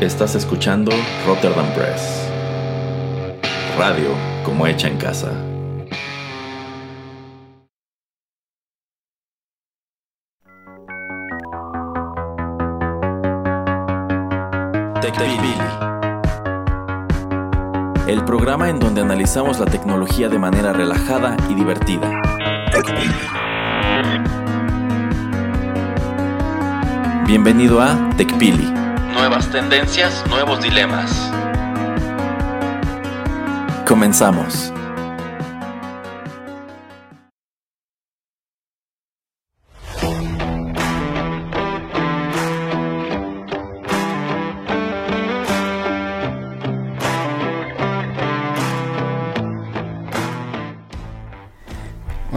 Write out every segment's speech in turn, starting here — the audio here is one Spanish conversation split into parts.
Estás escuchando Rotterdam Press. Radio como hecha en casa. TechPili. El programa en donde analizamos la tecnología de manera relajada y divertida. Bienvenido a TechPili. Nuevas tendencias, nuevos dilemas. Comenzamos.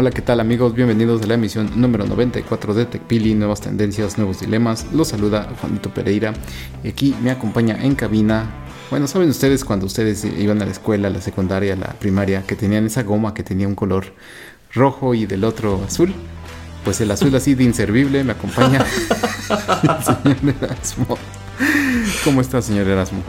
Hola, ¿qué tal amigos? Bienvenidos a la emisión número 94 de TechPili, nuevas tendencias, nuevos dilemas. Los saluda Juanito Pereira y aquí me acompaña en cabina. Bueno, saben ustedes cuando ustedes iban a la escuela, la secundaria, la primaria, que tenían esa goma que tenía un color rojo y del otro azul. Pues el azul así de inservible me acompaña el señor Erasmo. ¿Cómo está, señor Erasmo?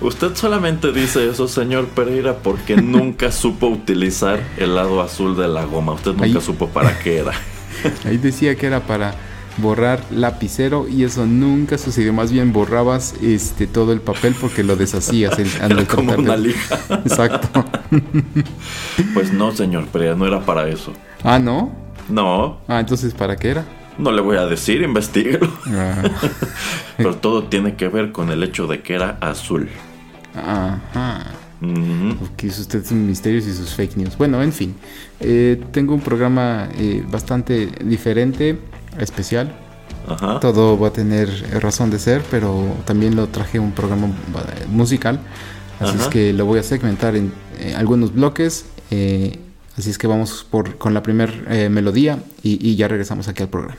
Usted solamente dice eso, señor Pereira, porque nunca supo utilizar el lado azul de la goma. Usted nunca Ahí- supo para qué era. Ahí decía que era para borrar lapicero y eso nunca sucedió. Más bien borrabas este todo el papel porque lo deshacías. en- al Era como una lija. Exacto. Pues no, señor Pereira, no era para eso. Ah, ¿no? No, Ah, entonces ¿para qué era? no le voy a decir, investíguelo. Ah, Pero todo tiene que ver con el hecho de que era azul. Ajá. Ujú. Que es usted sus misterios y sus fake news. Bueno, en fin. Eh, tengo un programa eh, bastante diferente, especial. Ajá. Todo va a tener razón de ser, pero también lo traje un programa eh, musical. Así Ajá. es que lo voy a segmentar en eh, algunos bloques. así es que vamos por, con la primera melodía y, y ya regresamos aquí al programa.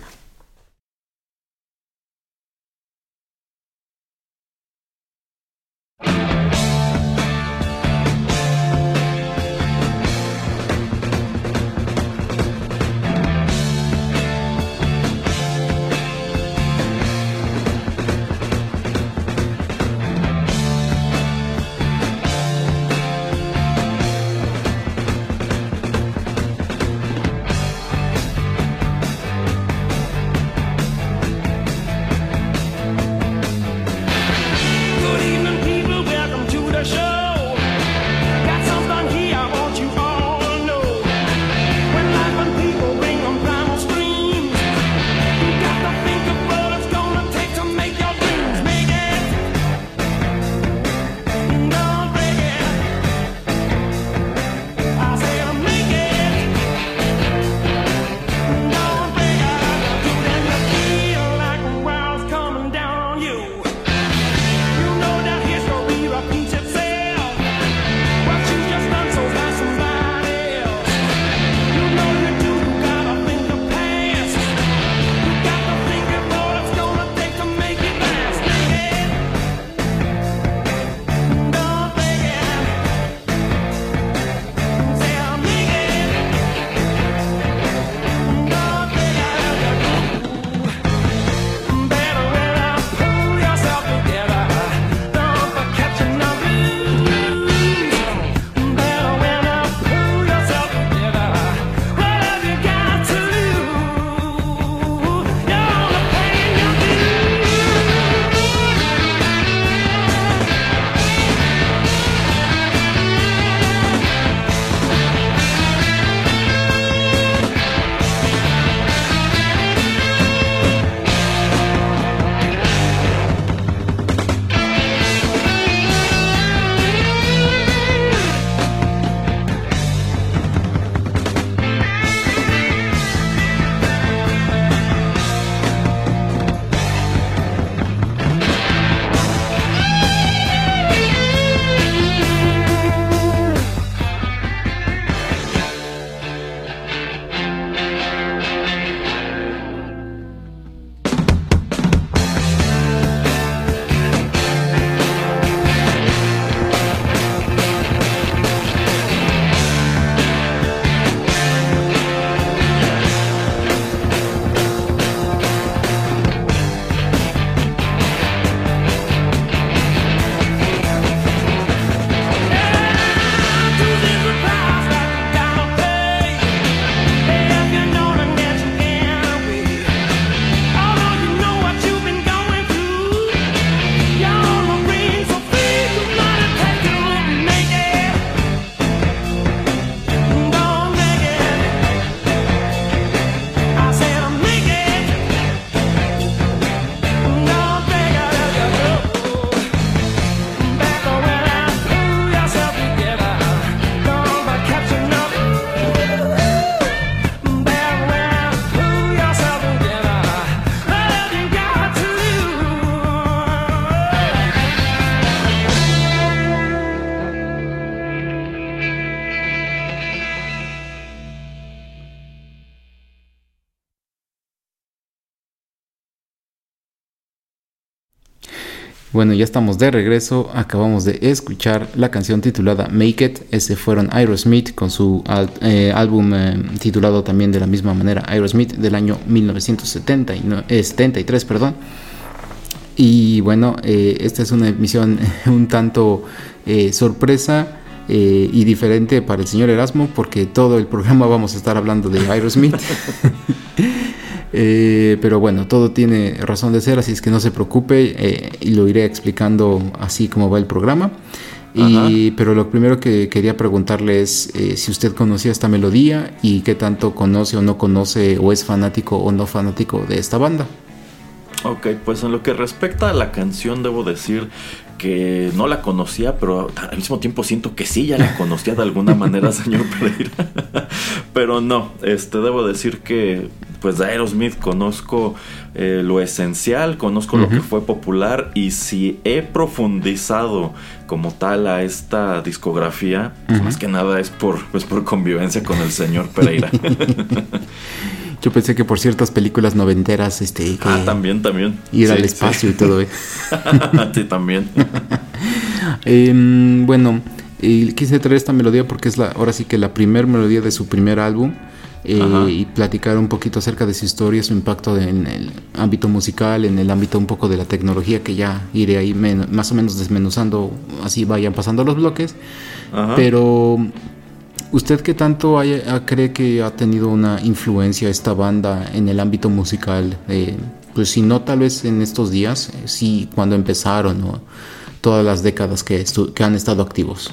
Bueno, ya estamos de regreso. Acabamos de escuchar la canción titulada Make It. Ese fueron Aerosmith con su eh, álbum eh, titulado también de la misma manera Aerosmith del año 1973, perdón. Y bueno, esta es una emisión un tanto sorpresa eh, y diferente para el señor Erasmo porque todo el programa vamos a estar hablando de Aerosmith. Eh, pero bueno, todo tiene razón de ser, así es que no se preocupe eh, y lo iré explicando así como va el programa. Y, pero lo primero que quería preguntarle es si usted conocía esta melodía y qué tanto conoce o no conoce o es fanático o no fanático de esta banda. Ok, pues en lo que respecta a la canción debo decir que no la conocía, pero al mismo tiempo siento que sí, ya la conocía de alguna manera, señor Pereira. pero no, este, debo decir que pues de Aerosmith conozco eh, lo esencial, conozco lo que fue popular y si he profundizado como tal a esta discografía, más que nada es por, pues, por convivencia con el señor Pereira. Yo pensé que por ciertas películas noventeras, este. ah, también, también. Ir al espacio y todo. ¿eh? sí, también. Em, bueno, quise traer esta melodía porque es la, ahora sí que la primera melodía de su primer álbum. Eh, y platicar un poquito acerca de su historia, su impacto en el ámbito musical, en el ámbito un poco de la tecnología, que ya iré ahí más o menos desmenuzando, así vayan pasando los bloques. Pero ¿Usted qué tanto cree que ha tenido una influencia esta banda en el ámbito musical? Eh, pues si no tal vez en estos días, eh, sí cuando empezaron o todas las décadas que, que han estado activos.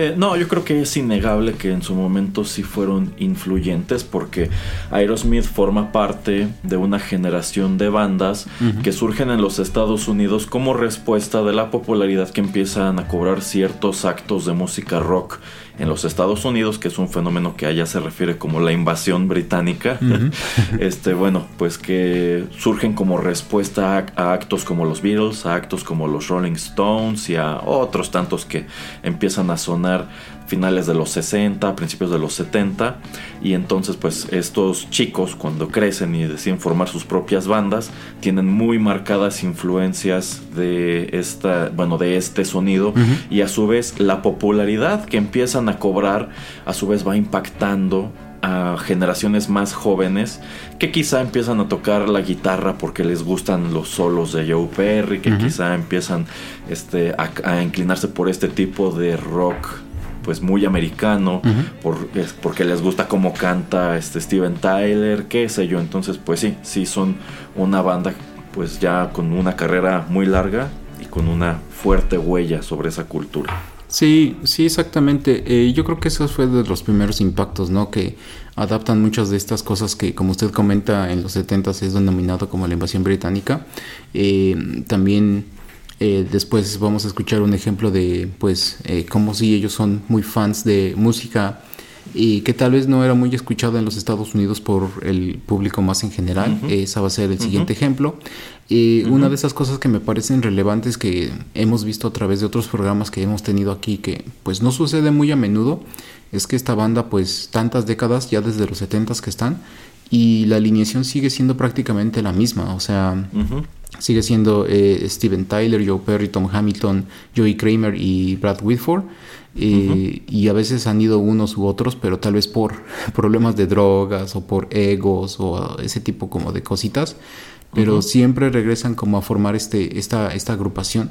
Eh, no, yo creo que es innegable que en su momento sí fueron influyentes porque Aerosmith forma parte de una generación de bandas que surgen en los Estados Unidos como respuesta de la popularidad que empiezan a cobrar ciertos actos de música rock en los Estados Unidos, que es un fenómeno que allá se refiere como la invasión británica, este, bueno, pues que surgen como respuesta a, actos como los Beatles, a actos como los Rolling Stones y a otros tantos que empiezan a sonar finales de los 60, principios de los 70 y entonces pues estos chicos cuando crecen y deciden formar sus propias bandas tienen muy marcadas influencias de esta, bueno, de este sonido y a su vez la popularidad que empiezan a cobrar a su vez va impactando a generaciones más jóvenes que quizá empiezan a tocar la guitarra porque les gustan los solos de Joe Perry, que quizá empiezan este, a, inclinarse por este tipo de rock pues muy americano, porque les gusta cómo canta este Steven Tyler, qué sé yo. Entonces, pues sí, sí son una banda pues ya con una carrera muy larga y con una fuerte huella sobre esa cultura. Sí, sí, exactamente. Eh, yo creo que eso fue de los primeros impactos, ¿no? Que adaptan muchas de estas cosas que, como usted comenta, en los 70 s es denominado como la invasión británica. Eh, también eh, después vamos a escuchar un ejemplo de, pues, eh, como si ellos son muy fans de música y que tal vez no era muy escuchada en los Estados Unidos por el público más en general. Esa va a ser el siguiente ejemplo. Y una de esas cosas que me parecen relevantes que hemos visto a través de otros programas que hemos tenido aquí, que pues no sucede muy a menudo, es que esta banda, pues tantas décadas, ya desde los 70 que están, y la alineación sigue siendo prácticamente la misma. O sea, sigue siendo eh, Steven Tyler, Joe Perry, Tom Hamilton, Joey Kramer y Brad Whitford. Eh, y a veces han ido unos u otros, pero tal vez por problemas de drogas o por egos o ese tipo como de cositas. Pero siempre regresan como a formar este, esta, esta agrupación.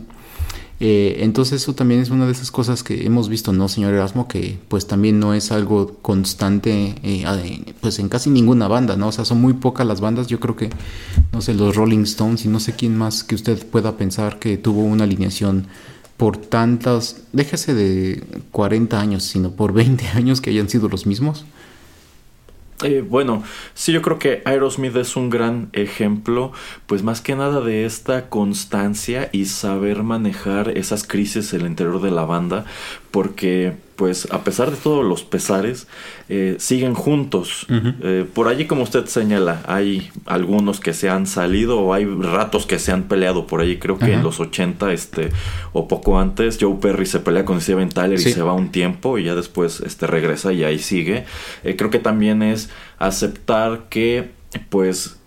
Eh, entonces eso también es una de esas cosas que hemos visto, ¿no, señor Erasmo? Que pues también no es algo constante eh, pues en casi ninguna banda, ¿no? O sea, son muy pocas las bandas, yo creo que, no sé, los Rolling Stones y no sé quién más que usted pueda pensar que tuvo una alineación por tantas, déjese de 40 años, sino por 20 años que hayan sido los mismos. Eh, bueno, sí, yo creo que Aerosmith es un gran ejemplo, pues más que nada de esta constancia y saber manejar esas crisis en el interior de la banda, porque pues a pesar de todos los pesares, eh, siguen juntos. Eh, por allí, como usted señala, hay algunos que se han salido o hay ratos que se han peleado por allí. Creo que en los 80 este, o poco antes, Joe Perry se pelea con Steven Tyler y se va un tiempo y ya después este, regresa y ahí sigue. Eh, creo que también es aceptar que, pues,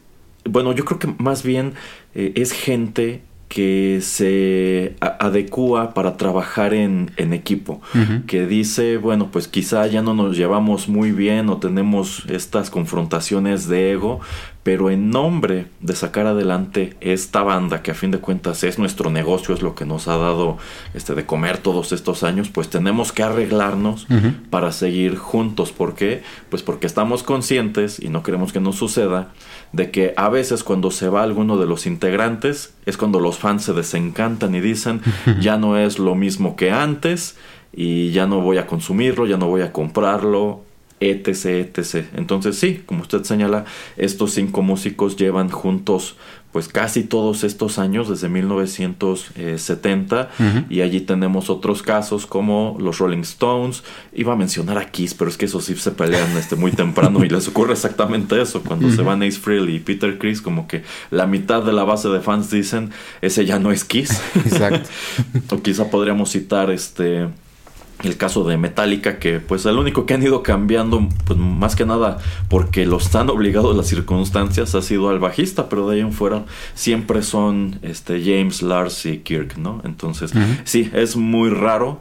bueno, yo creo que más bien es gente que se adecua para trabajar en, equipo, que dice, bueno, pues quizá ya no nos llevamos muy bien o tenemos estas confrontaciones de ego, pero en nombre de sacar adelante esta banda que a fin de cuentas es nuestro negocio, es lo que nos ha dado este de comer todos estos años, pues tenemos que arreglarnos para seguir juntos. ¿Por qué? Pues porque estamos conscientes y no queremos que nos suceda de que a veces cuando se va alguno de los integrantes es cuando los fans se desencantan y dicen ya no es lo mismo que antes y ya no voy a consumirlo, ya no voy a comprarlo, etc, etc. Entonces sí, como usted señala, estos cinco músicos llevan juntos pues casi todos estos años, desde 1970, y allí tenemos otros casos como los Rolling Stones, iba a mencionar a Kiss, pero es que esos sí se pelean este, muy temprano y les ocurre exactamente eso, cuando se van Ace Frehley y Peter Chris, como que la mitad de la base de fans dicen, ese ya no es Kiss. Exacto. o quizá podríamos citar este el caso de Metallica, que pues el único que han ido cambiando, pues más que nada porque los han obligado las circunstancias, ha sido al bajista, pero de ahí en fuera siempre son este, James, Lars y Kirk, ¿no? Entonces, sí, es muy raro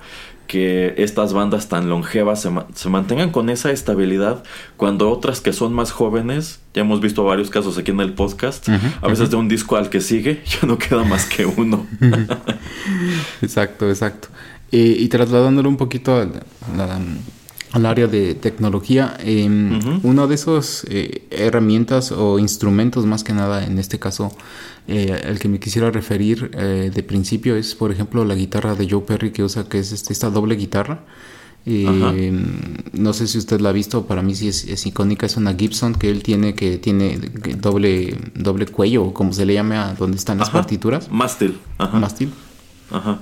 que estas bandas tan longevas se, mantengan con esa estabilidad cuando otras que son más jóvenes, ya hemos visto varios casos aquí en el podcast, a veces de un disco al que sigue ya no queda más que uno. exacto, exacto. Eh, y trasladándolo un poquito al, área de tecnología, em, una de esas eh, herramientas o instrumentos más que nada, en este caso, eh, al que me quisiera referir de principio es, por ejemplo, la guitarra de Joe Perry que usa, que es este, esta doble guitarra. Em, no sé si usted la ha visto, para mí sí es, icónica, es una Gibson que él tiene que tiene doble doble cuello, como se le llama, donde están las partituras. Mástil. Mástil. Ajá.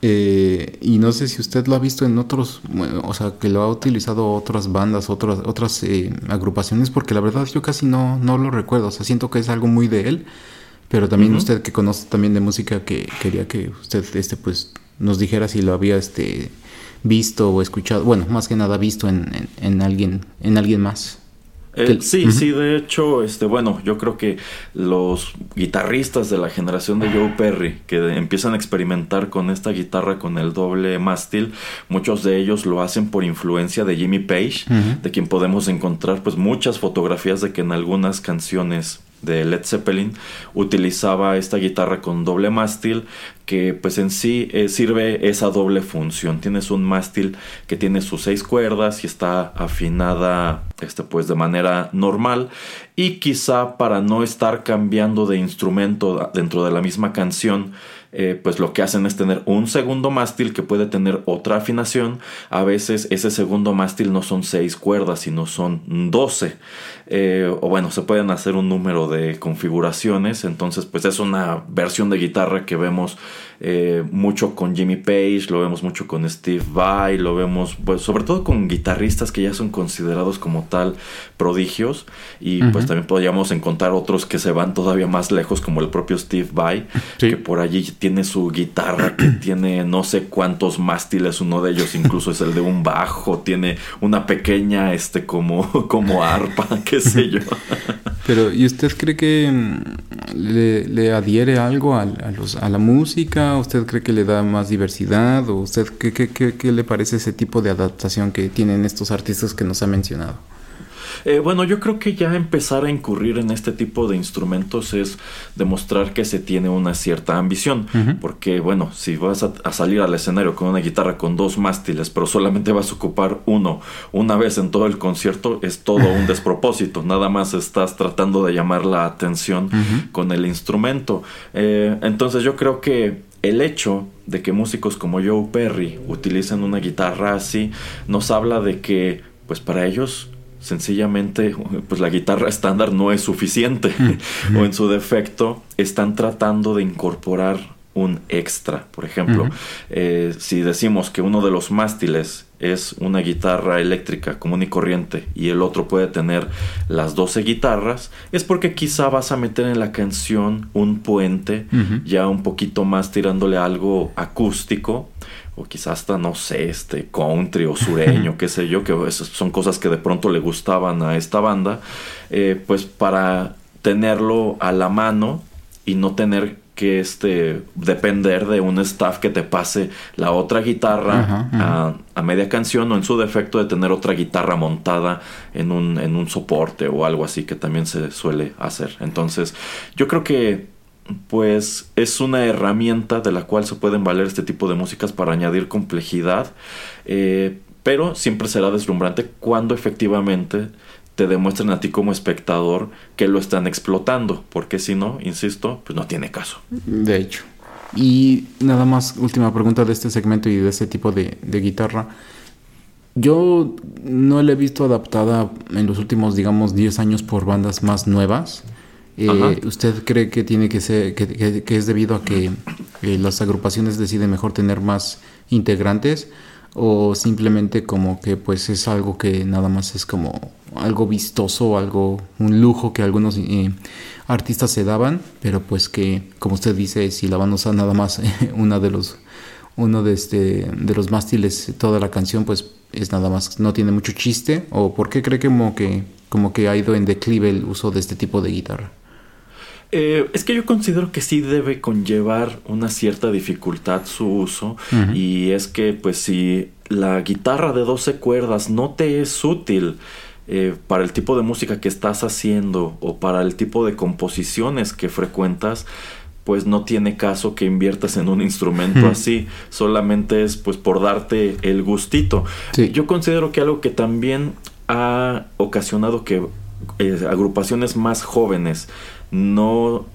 Eh, y no sé si usted lo ha visto en otros, o sea, que lo ha utilizado otras bandas, otras, otras eh, agrupaciones, porque la verdad yo casi no, no lo recuerdo, o sea, siento que es algo muy de él, pero también usted que conoce también de música, que quería que usted, este, pues, nos dijera si lo había, este, visto o escuchado, bueno, más que nada visto en, en alguien, en alguien más. Eh, sí, sí, de hecho, este, bueno, yo creo que los guitarristas de la generación de Joe Perry que empiezan a experimentar con esta guitarra con el doble mástil, muchos de ellos lo hacen por influencia de Jimmy Page, de quien podemos encontrar pues muchas fotografías de que en algunas canciones de Led Zeppelin utilizaba esta guitarra con doble mástil que pues en sí eh, sirve esa doble función. Tienes un mástil que tiene sus seis cuerdas y está afinada este pues de manera normal. Y quizá para no estar cambiando de instrumento dentro de la misma canción eh, pues lo que hacen es tener un segundo mástil que puede tener otra afinación. A veces ese segundo mástil no son seis cuerdas, sino son doce. Eh, o bueno, se pueden hacer un número de configuraciones. Entonces, pues es una versión de guitarra que vemos eh, mucho con Jimmy Page, lo vemos mucho con Steve Vai, lo vemos pues, sobre todo con guitarristas que ya son considerados como tal prodigios y pues también podríamos encontrar otros que se van todavía más lejos como el propio Steve Vai, que por allí tiene su guitarra que tiene no sé cuántos mástiles, uno de ellos incluso es el de un bajo, tiene una pequeña este como, como arpa, qué sé yo. Pero, ¿y usted cree que mm, le, adhiere algo a, los, a, la música? ¿Usted cree que le da más diversidad? ¿O usted qué, qué, qué le parece ese tipo de adaptación que tienen estos artistas que nos ha mencionado? Eh, bueno, yo creo que ya empezar a incurrir en este tipo de instrumentos es demostrar que se tiene una cierta ambición. Porque, bueno, si vas a, salir al escenario con una guitarra con dos mástiles, pero solamente vas a ocupar uno una vez en todo el concierto, es todo un despropósito. Nada más estás tratando de llamar la atención con el instrumento. Eh, entonces yo creo que el hecho de que músicos como Joe Perry utilicen una guitarra así nos habla de que pues para ellos sencillamente pues la guitarra estándar no es suficiente. O en su defecto están tratando de incorporar un extra. Por ejemplo eh, si decimos que uno de los mástiles es una guitarra eléctrica común y corriente y el otro puede tener las 12 guitarras es porque quizá vas a meter en la canción un puente ya un poquito más tirándole algo acústico o quizás hasta, no sé, este country o sureño, qué sé yo, que son cosas que de pronto le gustaban a esta banda, eh, pues para tenerlo a la mano y no tener que este depender de un staff que te pase la otra guitarra A, media canción o en su defecto de tener otra guitarra montada en un, en un soporte o algo así que también se suele hacer. Entonces yo creo que pues es una herramienta de la cual se pueden valer este tipo de músicas para añadir complejidad, eh, pero siempre será deslumbrante cuando efectivamente te demuestren a ti como espectador que lo están explotando, porque si no, insisto, pues no tiene caso. De hecho. Y nada más, última pregunta de este segmento y de este tipo de, guitarra. Yo no la he visto adaptada en los últimos, digamos, 10 años por bandas más nuevas. Eh, ¿Usted cree que tiene que ser, que, es debido a que eh, las agrupaciones deciden mejor tener más integrantes? O simplemente como que pues es algo que nada más es como algo vistoso, algo, un lujo que algunos eh, artistas se daban, pero pues que como usted dice, si la van a usar nada más una de los uno de este de los mástiles toda la canción pues es nada más no tiene mucho chiste o por qué cree como que como que ha ido en declive el uso de este tipo de guitarra eh, es que yo considero que sí debe conllevar una cierta dificultad su uso. Y es que pues si la guitarra de 12 cuerdas no te es útil eh, para el tipo de música que estás haciendo o para el tipo de composiciones que frecuentas, pues no tiene caso que inviertas en un instrumento así, solamente es pues por darte el gustito. Yo considero que algo que también ha ocasionado que eh, agrupaciones más jóvenes no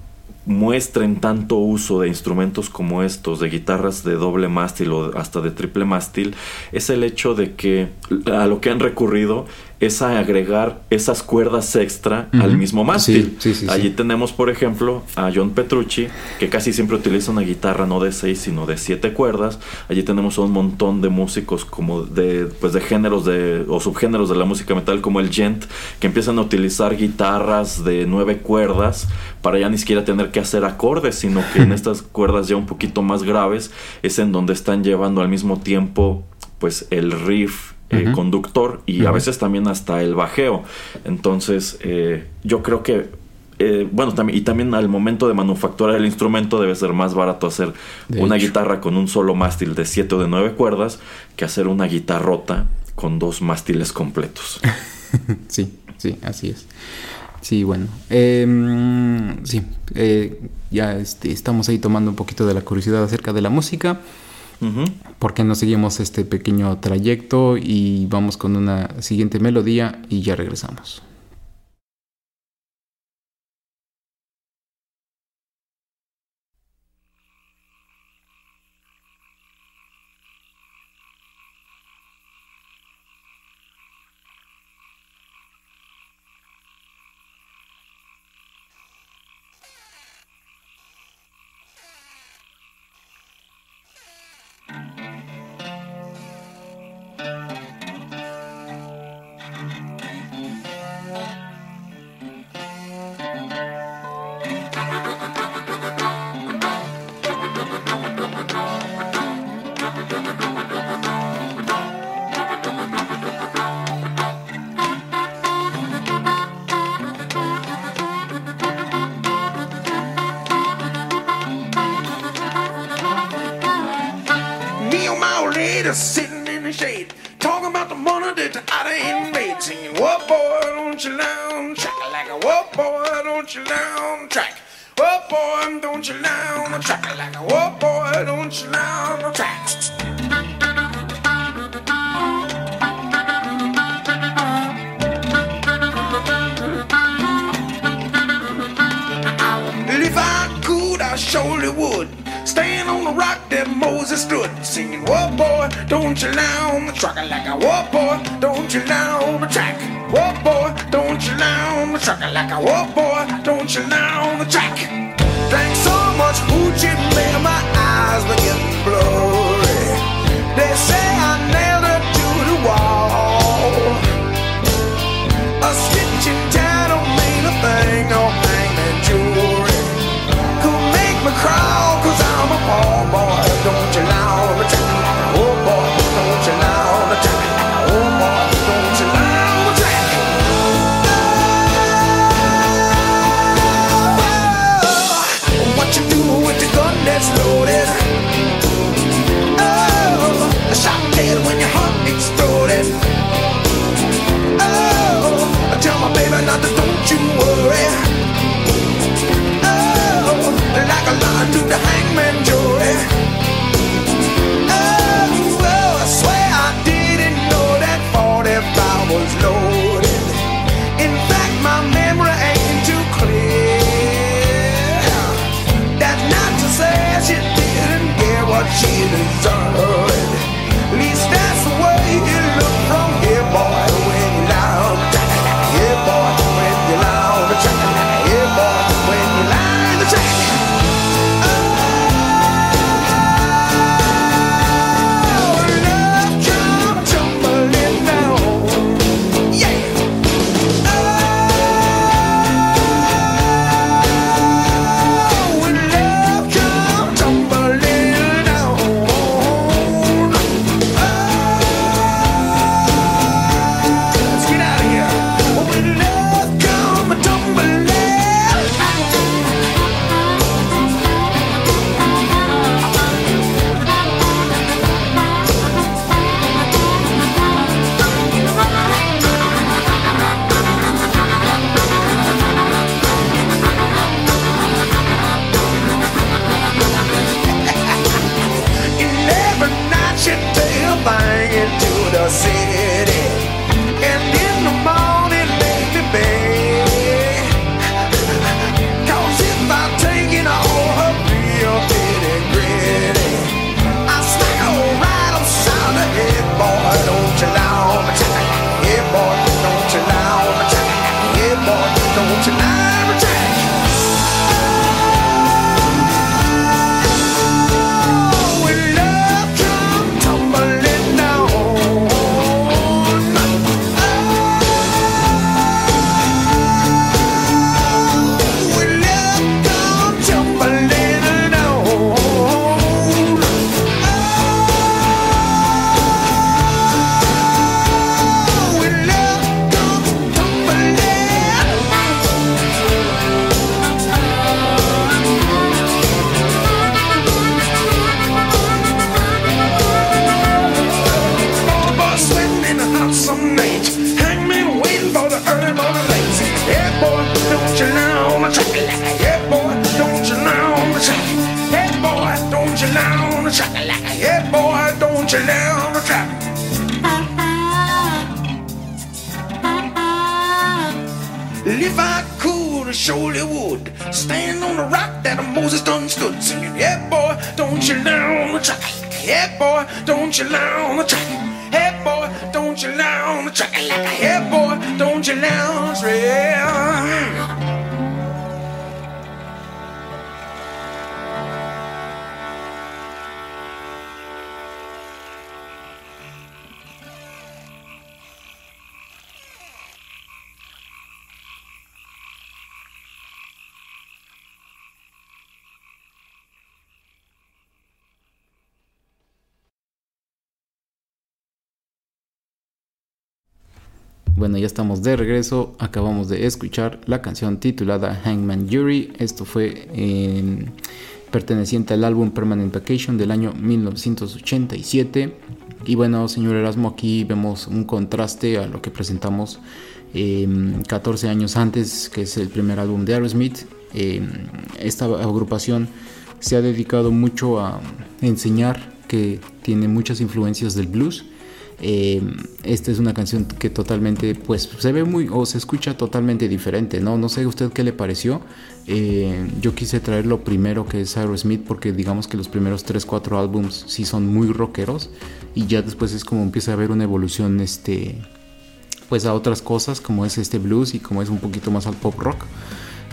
muestren tanto uso de instrumentos como estos, de guitarras de doble mástil o hasta de triple mástil, es el hecho de que a lo que han recurrido es a agregar esas cuerdas extra al mismo mástil. Allí tenemos, por ejemplo, a John Petrucci, que casi siempre utiliza una guitarra no de seis, sino de siete cuerdas. Allí tenemos un montón de músicos como de, pues de géneros de, o subgéneros de la música metal, como el gent, que empiezan a utilizar guitarras de nueve cuerdas para ya ni siquiera tener que hacer acordes, sino que en estas cuerdas ya un poquito más graves es en donde están llevando al mismo tiempo pues el riff eh, conductor y a veces también hasta el bajeo. Entonces, eh, yo creo que eh, bueno, también, y también al momento de manufacturar el instrumento debe ser más barato hacer una guitarra con un solo mástil de 7 o de 9 cuerdas que hacer una guitarrota con dos mástiles completos. sí, sí, así es. Sí, bueno. Em, sí, ya este, estamos ahí tomando un poquito de la curiosidad acerca de la música. Porque no seguimos este pequeño trayecto y vamos con una siguiente melodía y ya regresamos. Escuchar la canción titulada Hangman Jury. Esto fue perteneciente al álbum Permanent Vacation del año 1987. Y bueno, señor Erasmo, aquí vemos un contraste a lo que presentamos 14 em, años antes, que es el primer álbum de Aerosmith. Em, esta agrupación se ha dedicado mucho a enseñar que tiene muchas influencias del blues eh, esta es una canción que totalmente, pues se ve muy o se escucha totalmente diferente, ¿no? No sé usted qué le pareció. Eh, yo quise traer lo primero que es Aerosmith porque digamos que los primeros 3-4 álbums sí son muy rockeros y ya después es como empieza a haber una evolución, este, pues a otras cosas como es este blues y como es un poquito más al pop rock.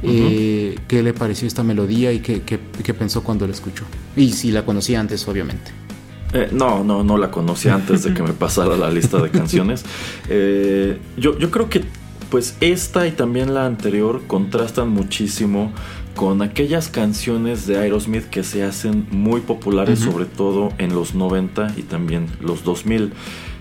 Eh, ¿Qué le pareció esta melodía y qué, qué pensó cuando la escuchó? Y si la conocía antes, obviamente. Eh, no, no, no la conocí antes de que me pasara la lista de canciones. Eh, yo, yo creo que pues esta y también la anterior contrastan muchísimo con aquellas canciones de Aerosmith que se hacen muy populares, sobre todo en los 90 y también los 2000.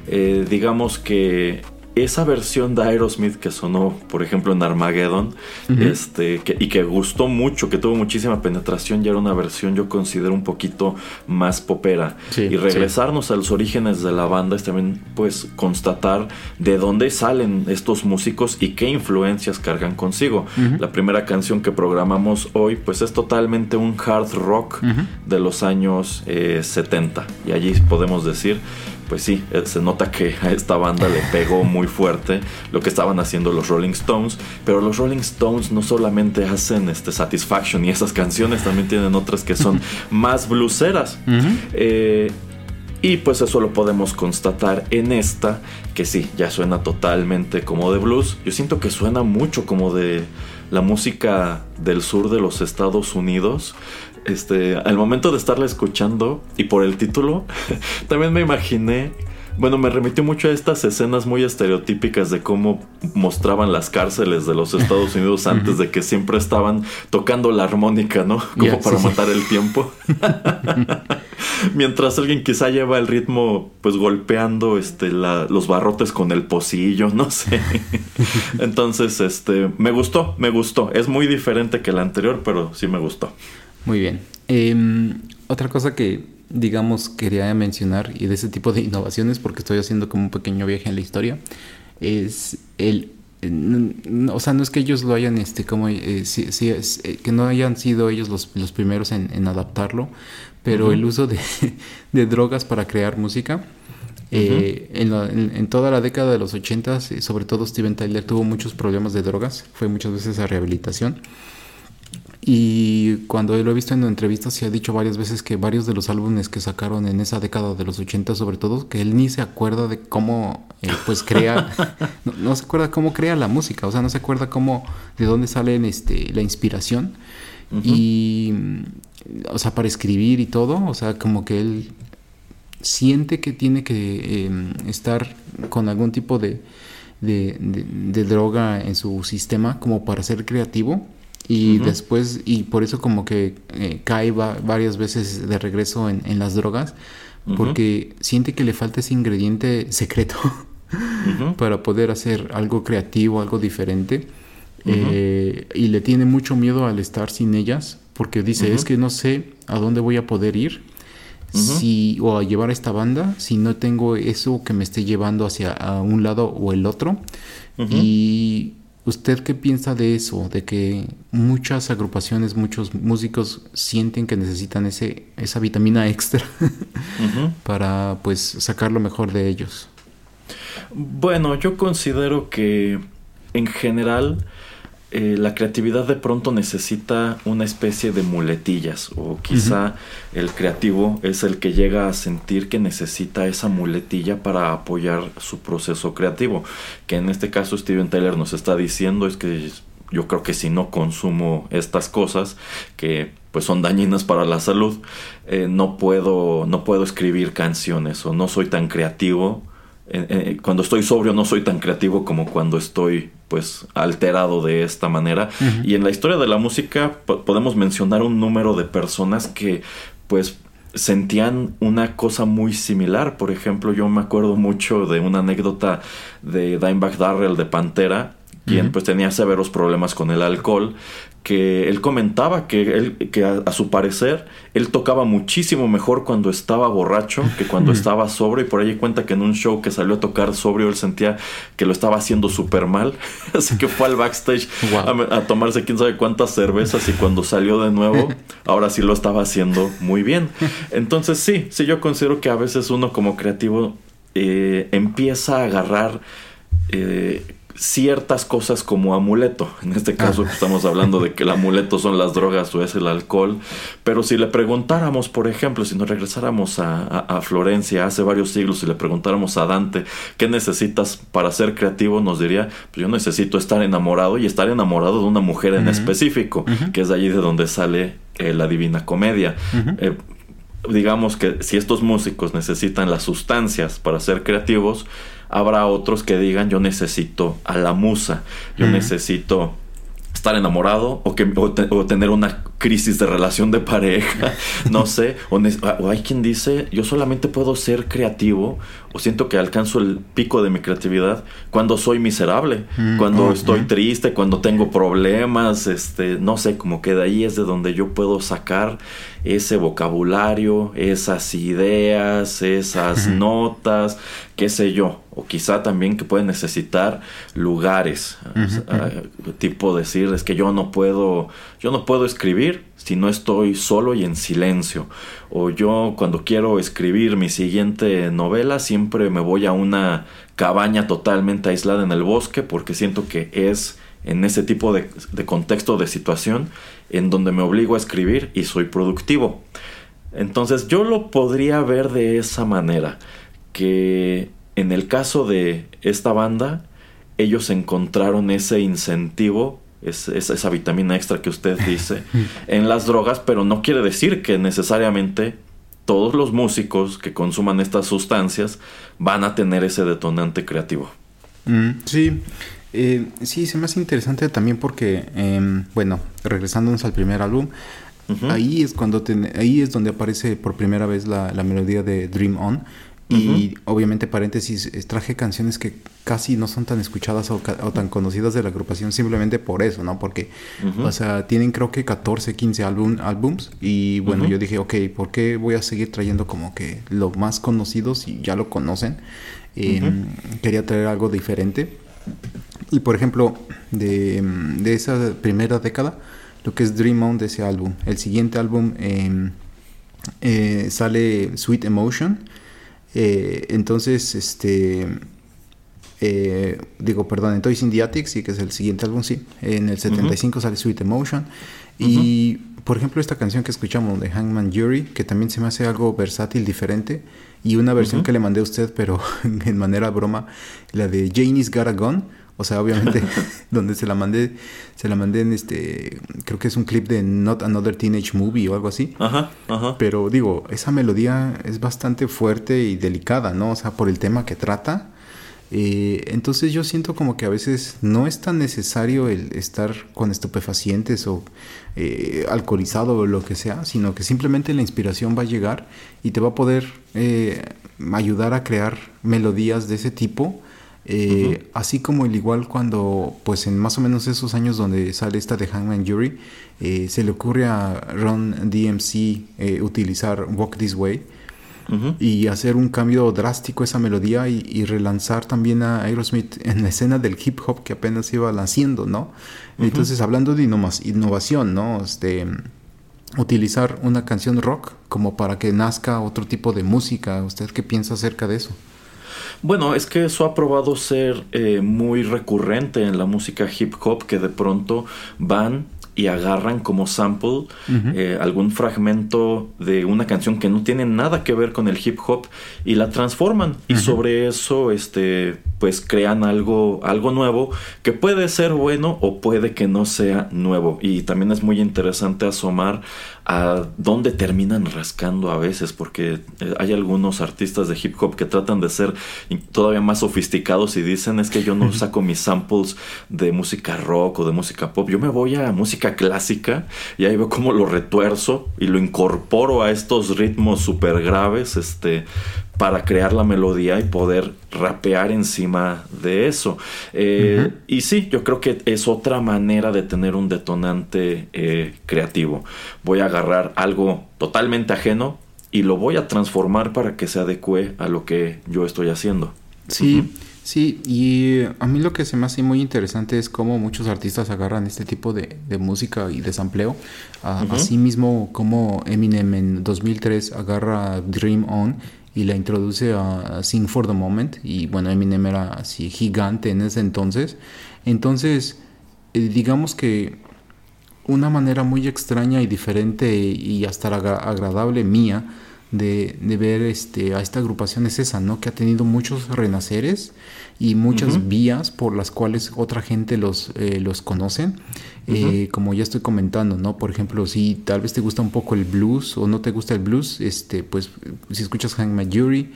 Eh, digamos que esa versión de Aerosmith que sonó, por ejemplo, en Armageddon, este, y que gustó mucho, que tuvo muchísima penetración, ya era una versión, yo considero, un poquito más popera. y regresarnos a los orígenes de la banda es también, pues, constatar de dónde salen estos músicos y qué influencias cargan consigo. La primera canción que programamos hoy, pues, es totalmente un hard rock de los años 70. Eh, y allí podemos decir pues sí, eh, se nota que a esta banda le pegó muy fuerte lo que estaban haciendo los Rolling Stones, pero los Rolling Stones no solamente hacen este Satisfaction y esas canciones, también tienen otras que son más bluseras. Eh, y pues eso lo podemos constatar en esta, que sí, ya suena totalmente como de blues. Yo siento que suena mucho como de la música del sur de los Estados Unidos. Este, al momento de estarla escuchando y por el título, también me imaginé bueno, me remitió mucho a estas escenas muy estereotípicas de cómo mostraban las cárceles de los Estados Unidos antes de que siempre estaban tocando la armónica, ¿no? Como para matar el tiempo. Mientras alguien quizá lleva el ritmo, pues golpeando este, los barrotes con el pocillo, no sé. Entonces, este, me gustó, me gustó. Es muy diferente que la anterior, pero sí me gustó. Muy bien. Em, otra cosa que digamos, quería mencionar, y de ese tipo de innovaciones, porque estoy haciendo como un pequeño viaje en la historia, es el... O sea, no es que ellos lo hayan, este, como, eh, eh, que no hayan sido ellos los, los primeros en, adaptarlo, pero el uso de, de, drogas para crear música, eh, en, en, toda la década de los 80, sobre todo Steven Tyler tuvo muchos problemas de drogas, fue muchas veces a rehabilitación. Y cuando lo he visto en entrevistas, se ha dicho varias veces que varios de los álbumes que sacaron en esa década de los 80, sobre todo, que él ni se acuerda de cómo, eh, pues crea, no, se acuerda cómo crea la música, o sea, no se acuerda cómo, de dónde sale este, la inspiración. Y, o sea, para escribir y todo, o sea, como que él siente que tiene que em, estar con algún tipo de, de, de droga en su sistema como para ser creativo y después, y por eso como que eh, cae varias veces de regreso en, las drogas, porque siente que le falta ese ingrediente secreto para poder hacer algo creativo, algo diferente. Eh, y le tiene mucho miedo al estar sin ellas, porque dice, es que no sé a dónde voy a poder ir. Si, o a llevar a esta banda si no tengo eso que me esté llevando hacia un lado o el otro y ¿Usted qué piensa de eso? De que muchas agrupaciones, muchos músicos sienten que necesitan ese, esa vitamina extra para pues sacar lo mejor de ellos. Bueno, yo considero que en general eh, la creatividad de pronto necesita una especie de muletillas o quizá el creativo es el que llega a sentir que necesita esa muletilla para apoyar su proceso creativo, que en este caso Steven Tyler nos está diciendo es que yo creo que si no consumo estas cosas que pues son dañinas para la salud, eh, no puedo no puedo escribir canciones o no soy tan creativo eh, cuando estoy sobrio no soy tan creativo como cuando estoy pues alterado de esta manera. Y en la historia de la música podemos mencionar un número de personas que pues sentían una cosa muy similar. Por ejemplo yo me acuerdo mucho de una anécdota de Dimebag Darrell de Pantera quien pues tenía severos problemas con el alcohol que él comentaba que, él, que a, su parecer él tocaba muchísimo mejor cuando estaba borracho que cuando estaba sobrio y por ahí cuenta que en un show que salió a tocar sobrio él sentía que lo estaba haciendo súper mal así que fue al backstage a, tomarse quién sabe cuántas cervezas y cuando salió de nuevo ahora sí lo estaba haciendo muy bien. Entonces sí, sí yo considero que a veces uno como creativo eh, empieza a agarrar eh, ciertas cosas como amuleto. En este caso ah. estamos hablando de que el amuleto son las drogas o es el alcohol. Pero si le preguntáramos, por ejemplo, si nos regresáramos a, Florencia hace varios siglos y le preguntáramos a Dante qué necesitas para ser creativo, nos diría, pues yo necesito estar enamorado y estar enamorado de una mujer en específico, que es de allí de donde sale eh, la Divina Comedia. Eh, digamos que si estos músicos necesitan las sustancias para ser creativos, habrá otros que digan yo necesito a la musa, yo necesito estar enamorado o, que, o, tener una crisis de relación de pareja, no sé, o, hay quien dice yo solamente puedo ser creativo o siento que alcanzo el pico de mi creatividad cuando soy miserable, mm, cuando estoy triste, cuando tengo problemas, este, no sé, como que de ahí es de donde yo puedo sacar ese vocabulario, esas ideas, esas notas, qué sé yo, o quizá también que puede necesitar lugares, tipo decir es que yo no puedo, yo no puedo escribir si no estoy solo y en silencio. O yo cuando quiero escribir mi siguiente novela siempre me voy a una cabaña totalmente aislada en el bosque porque siento que es en ese tipo de contexto de situación en donde me obligo a escribir y soy productivo. Entonces yo lo podría ver de esa manera, que en el caso de esta banda, ellos encontraron ese incentivo, esa vitamina extra que usted dice, en las drogas, pero no quiere decir que necesariamente todos los músicos que consuman estas sustancias van a tener ese detonante creativo. Mm, sí, eh, sí, se me hace interesante también porque, em, bueno, regresándonos al primer álbum, ahí es cuando ahí es donde aparece por primera vez la, la melodía de Dream On y obviamente, paréntesis, traje canciones que casi no son tan escuchadas o, tan conocidas de la agrupación simplemente por eso, ¿no? Porque, o sea, tienen creo que 14, 15 álbums y bueno, yo dije, ok, ¿por qué voy a seguir trayendo como que lo más conocido si ya lo conocen? Em, quería traer algo diferente. Y por ejemplo, de, de, esa primera década, lo que es Dream On de ese álbum. El siguiente álbum em, eh, sale Sweet Emotion eh, entonces, este. Eh, digo, perdón, en Toys in the Attic, sí, que es el siguiente álbum, sí. En el 75 sale Sweet Emotion. Y, por ejemplo, esta canción que escuchamos de Hangman Jury, que también se me hace algo versátil, diferente. Y una versión que le mandé a usted, pero en manera broma, la de Janie's Got a Gun o sea, obviamente, donde se la mandé, se la mandé en este, creo que es un clip de Not Another Teenage Movie o algo así. Ajá, ajá. Pero digo, esa melodía es bastante fuerte y delicada, ¿no? O sea, por el tema que trata. Eh, entonces yo siento como que a veces no es tan necesario el estar con estupefacientes o eh, alcoholizado o lo que sea, sino que simplemente la inspiración va a llegar y te va a poder eh, ayudar a crear melodías de ese tipo eh, así como el igual cuando, pues en más o menos esos años donde sale esta de Hangman Jury, eh, se le ocurre a Ron DMC eh, utilizar Walk This Way y hacer un cambio drástico a esa melodía y, relanzar también a Aerosmith en la escena del hip hop que apenas iba naciendo, ¿no? Entonces, hablando de innovación, ¿no? Este, utilizar una canción rock como para que nazca otro tipo de música. ¿Usted qué piensa acerca de eso? Bueno, es que eso ha probado ser eh, muy recurrente en la música hip hop que de pronto van y agarran como sample eh, algún fragmento de una canción que no tiene nada que ver con el hip hop y la transforman. Y sobre eso este pues crean algo algo nuevo que puede ser bueno o puede que no sea nuevo. Y también es muy interesante asomar a dónde terminan rascando a veces, porque eh, hay algunos artistas de hip hop que tratan de ser todavía más sofisticados y dicen es que yo no saco mis samples de música rock o de música pop, yo me voy a música clásica y ahí veo cómo lo retuerzo y lo incorporo a estos ritmos súper graves, este, para crear la melodía y poder rapear encima de eso. Eh, y sí, yo creo que es otra manera de tener un detonante eh, creativo. Voy a agarrar algo totalmente ajeno y lo voy a transformar para que se adecue a lo que yo estoy haciendo. Sí. Sí, y a mí lo que se me hace muy interesante es cómo muchos artistas agarran este tipo de, música y de sampleo. Así mismo como Eminem en 2003 agarra Dream On y la introduce a, Sing for the Moment y bueno Eminem era así gigante en ese entonces entonces eh, digamos que una manera muy extraña y diferente y hasta agradable mía de, ver este, a esta agrupación es esa, ¿no? Que ha tenido muchos renaceres y muchas vías por las cuales otra gente los, eh, los conocen. Eh, como ya estoy comentando, ¿no? Por ejemplo, si tal vez te gusta un poco el blues o no te gusta el blues, este, pues si escuchas Hank Majuri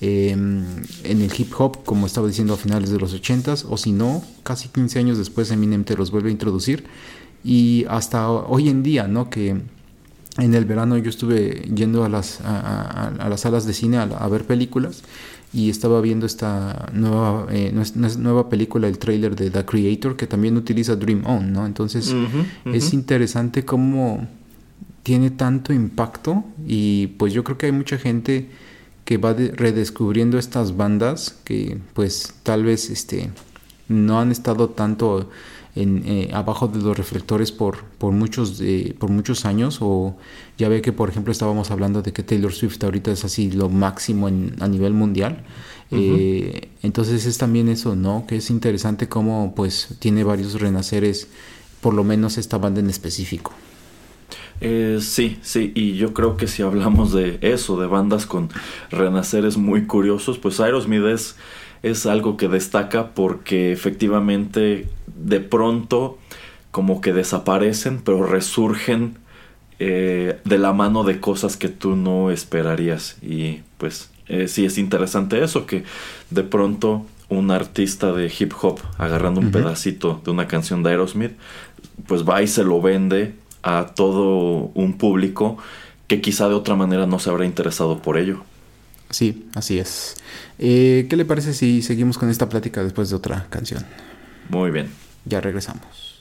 em, en el hip hop, como estaba diciendo a finales de los 80s, o si no, casi 15 años después Eminem te los vuelve a introducir. Y hasta hoy en día, ¿no? Que en el verano yo estuve yendo a las, a, las salas de cine a, ver películas y estaba viendo esta nueva, eh, nueva película, el trailer de The Creator, que también utiliza Dream On, ¿no? Entonces es interesante cómo tiene tanto impacto y pues yo creo que hay mucha gente que va redescubriendo estas bandas que pues tal vez este no han estado tanto en, eh, abajo de los reflectores por, por, muchos, por muchos años. O ya ve que, por ejemplo, estábamos hablando de que Taylor Swift ahorita es así lo máximo en, a nivel mundial. Eh, entonces es también eso, ¿no? Que es interesante cómo pues tiene varios renaceres, por lo menos esta banda en específico. Eh, sí, sí, y yo creo que si hablamos de eso, de bandas con renaceres muy curiosos, pues Aerosmith es, es algo que destaca porque efectivamente de pronto como que desaparecen, pero resurgen eh, de la mano de cosas que tú no esperarías. Y pues eh, sí es interesante eso, que de pronto un artista de hip hop agarrando un pedacito de una canción de Aerosmith, pues va y se lo vende a todo un público que quizá de otra manera no se habrá interesado por ello. Sí, así es. Eh, ¿Qué le parece si seguimos con esta plática después de otra canción? Muy bien. Ya regresamos.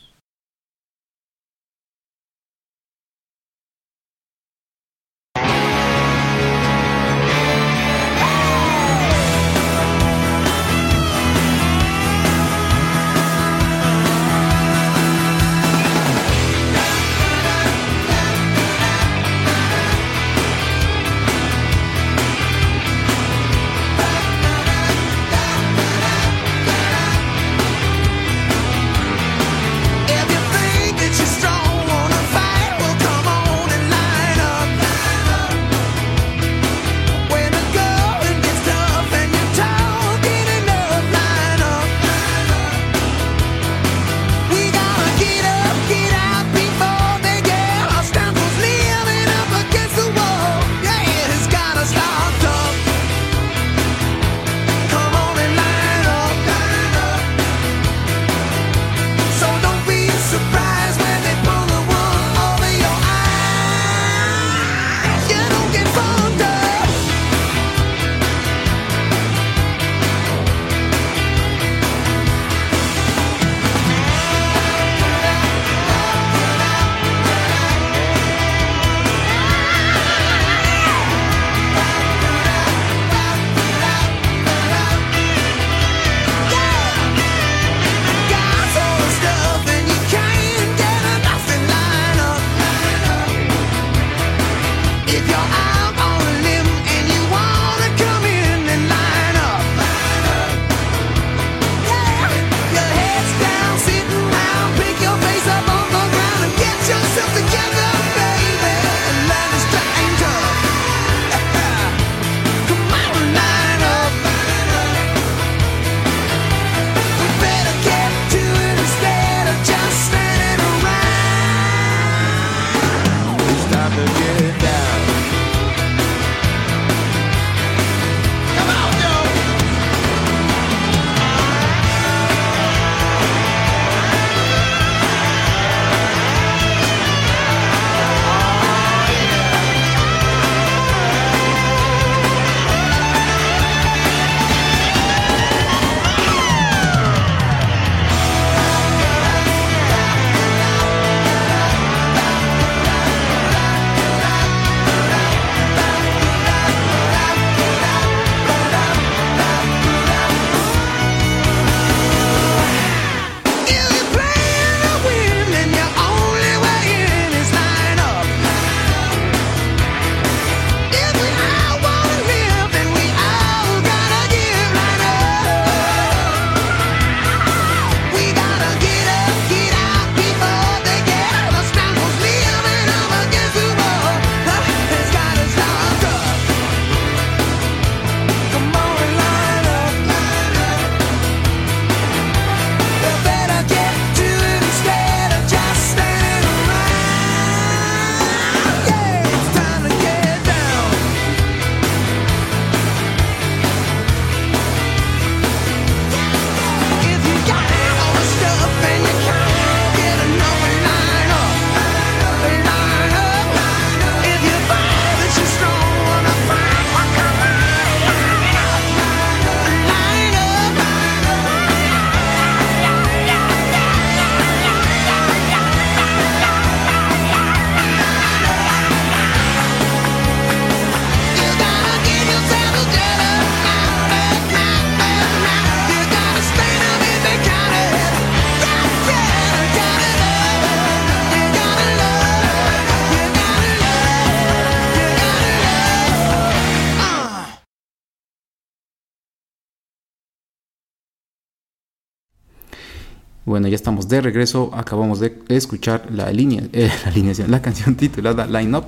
Bueno, ya estamos de regreso. Acabamos de escuchar la línea, eh, la alineación, la canción titulada Line Up.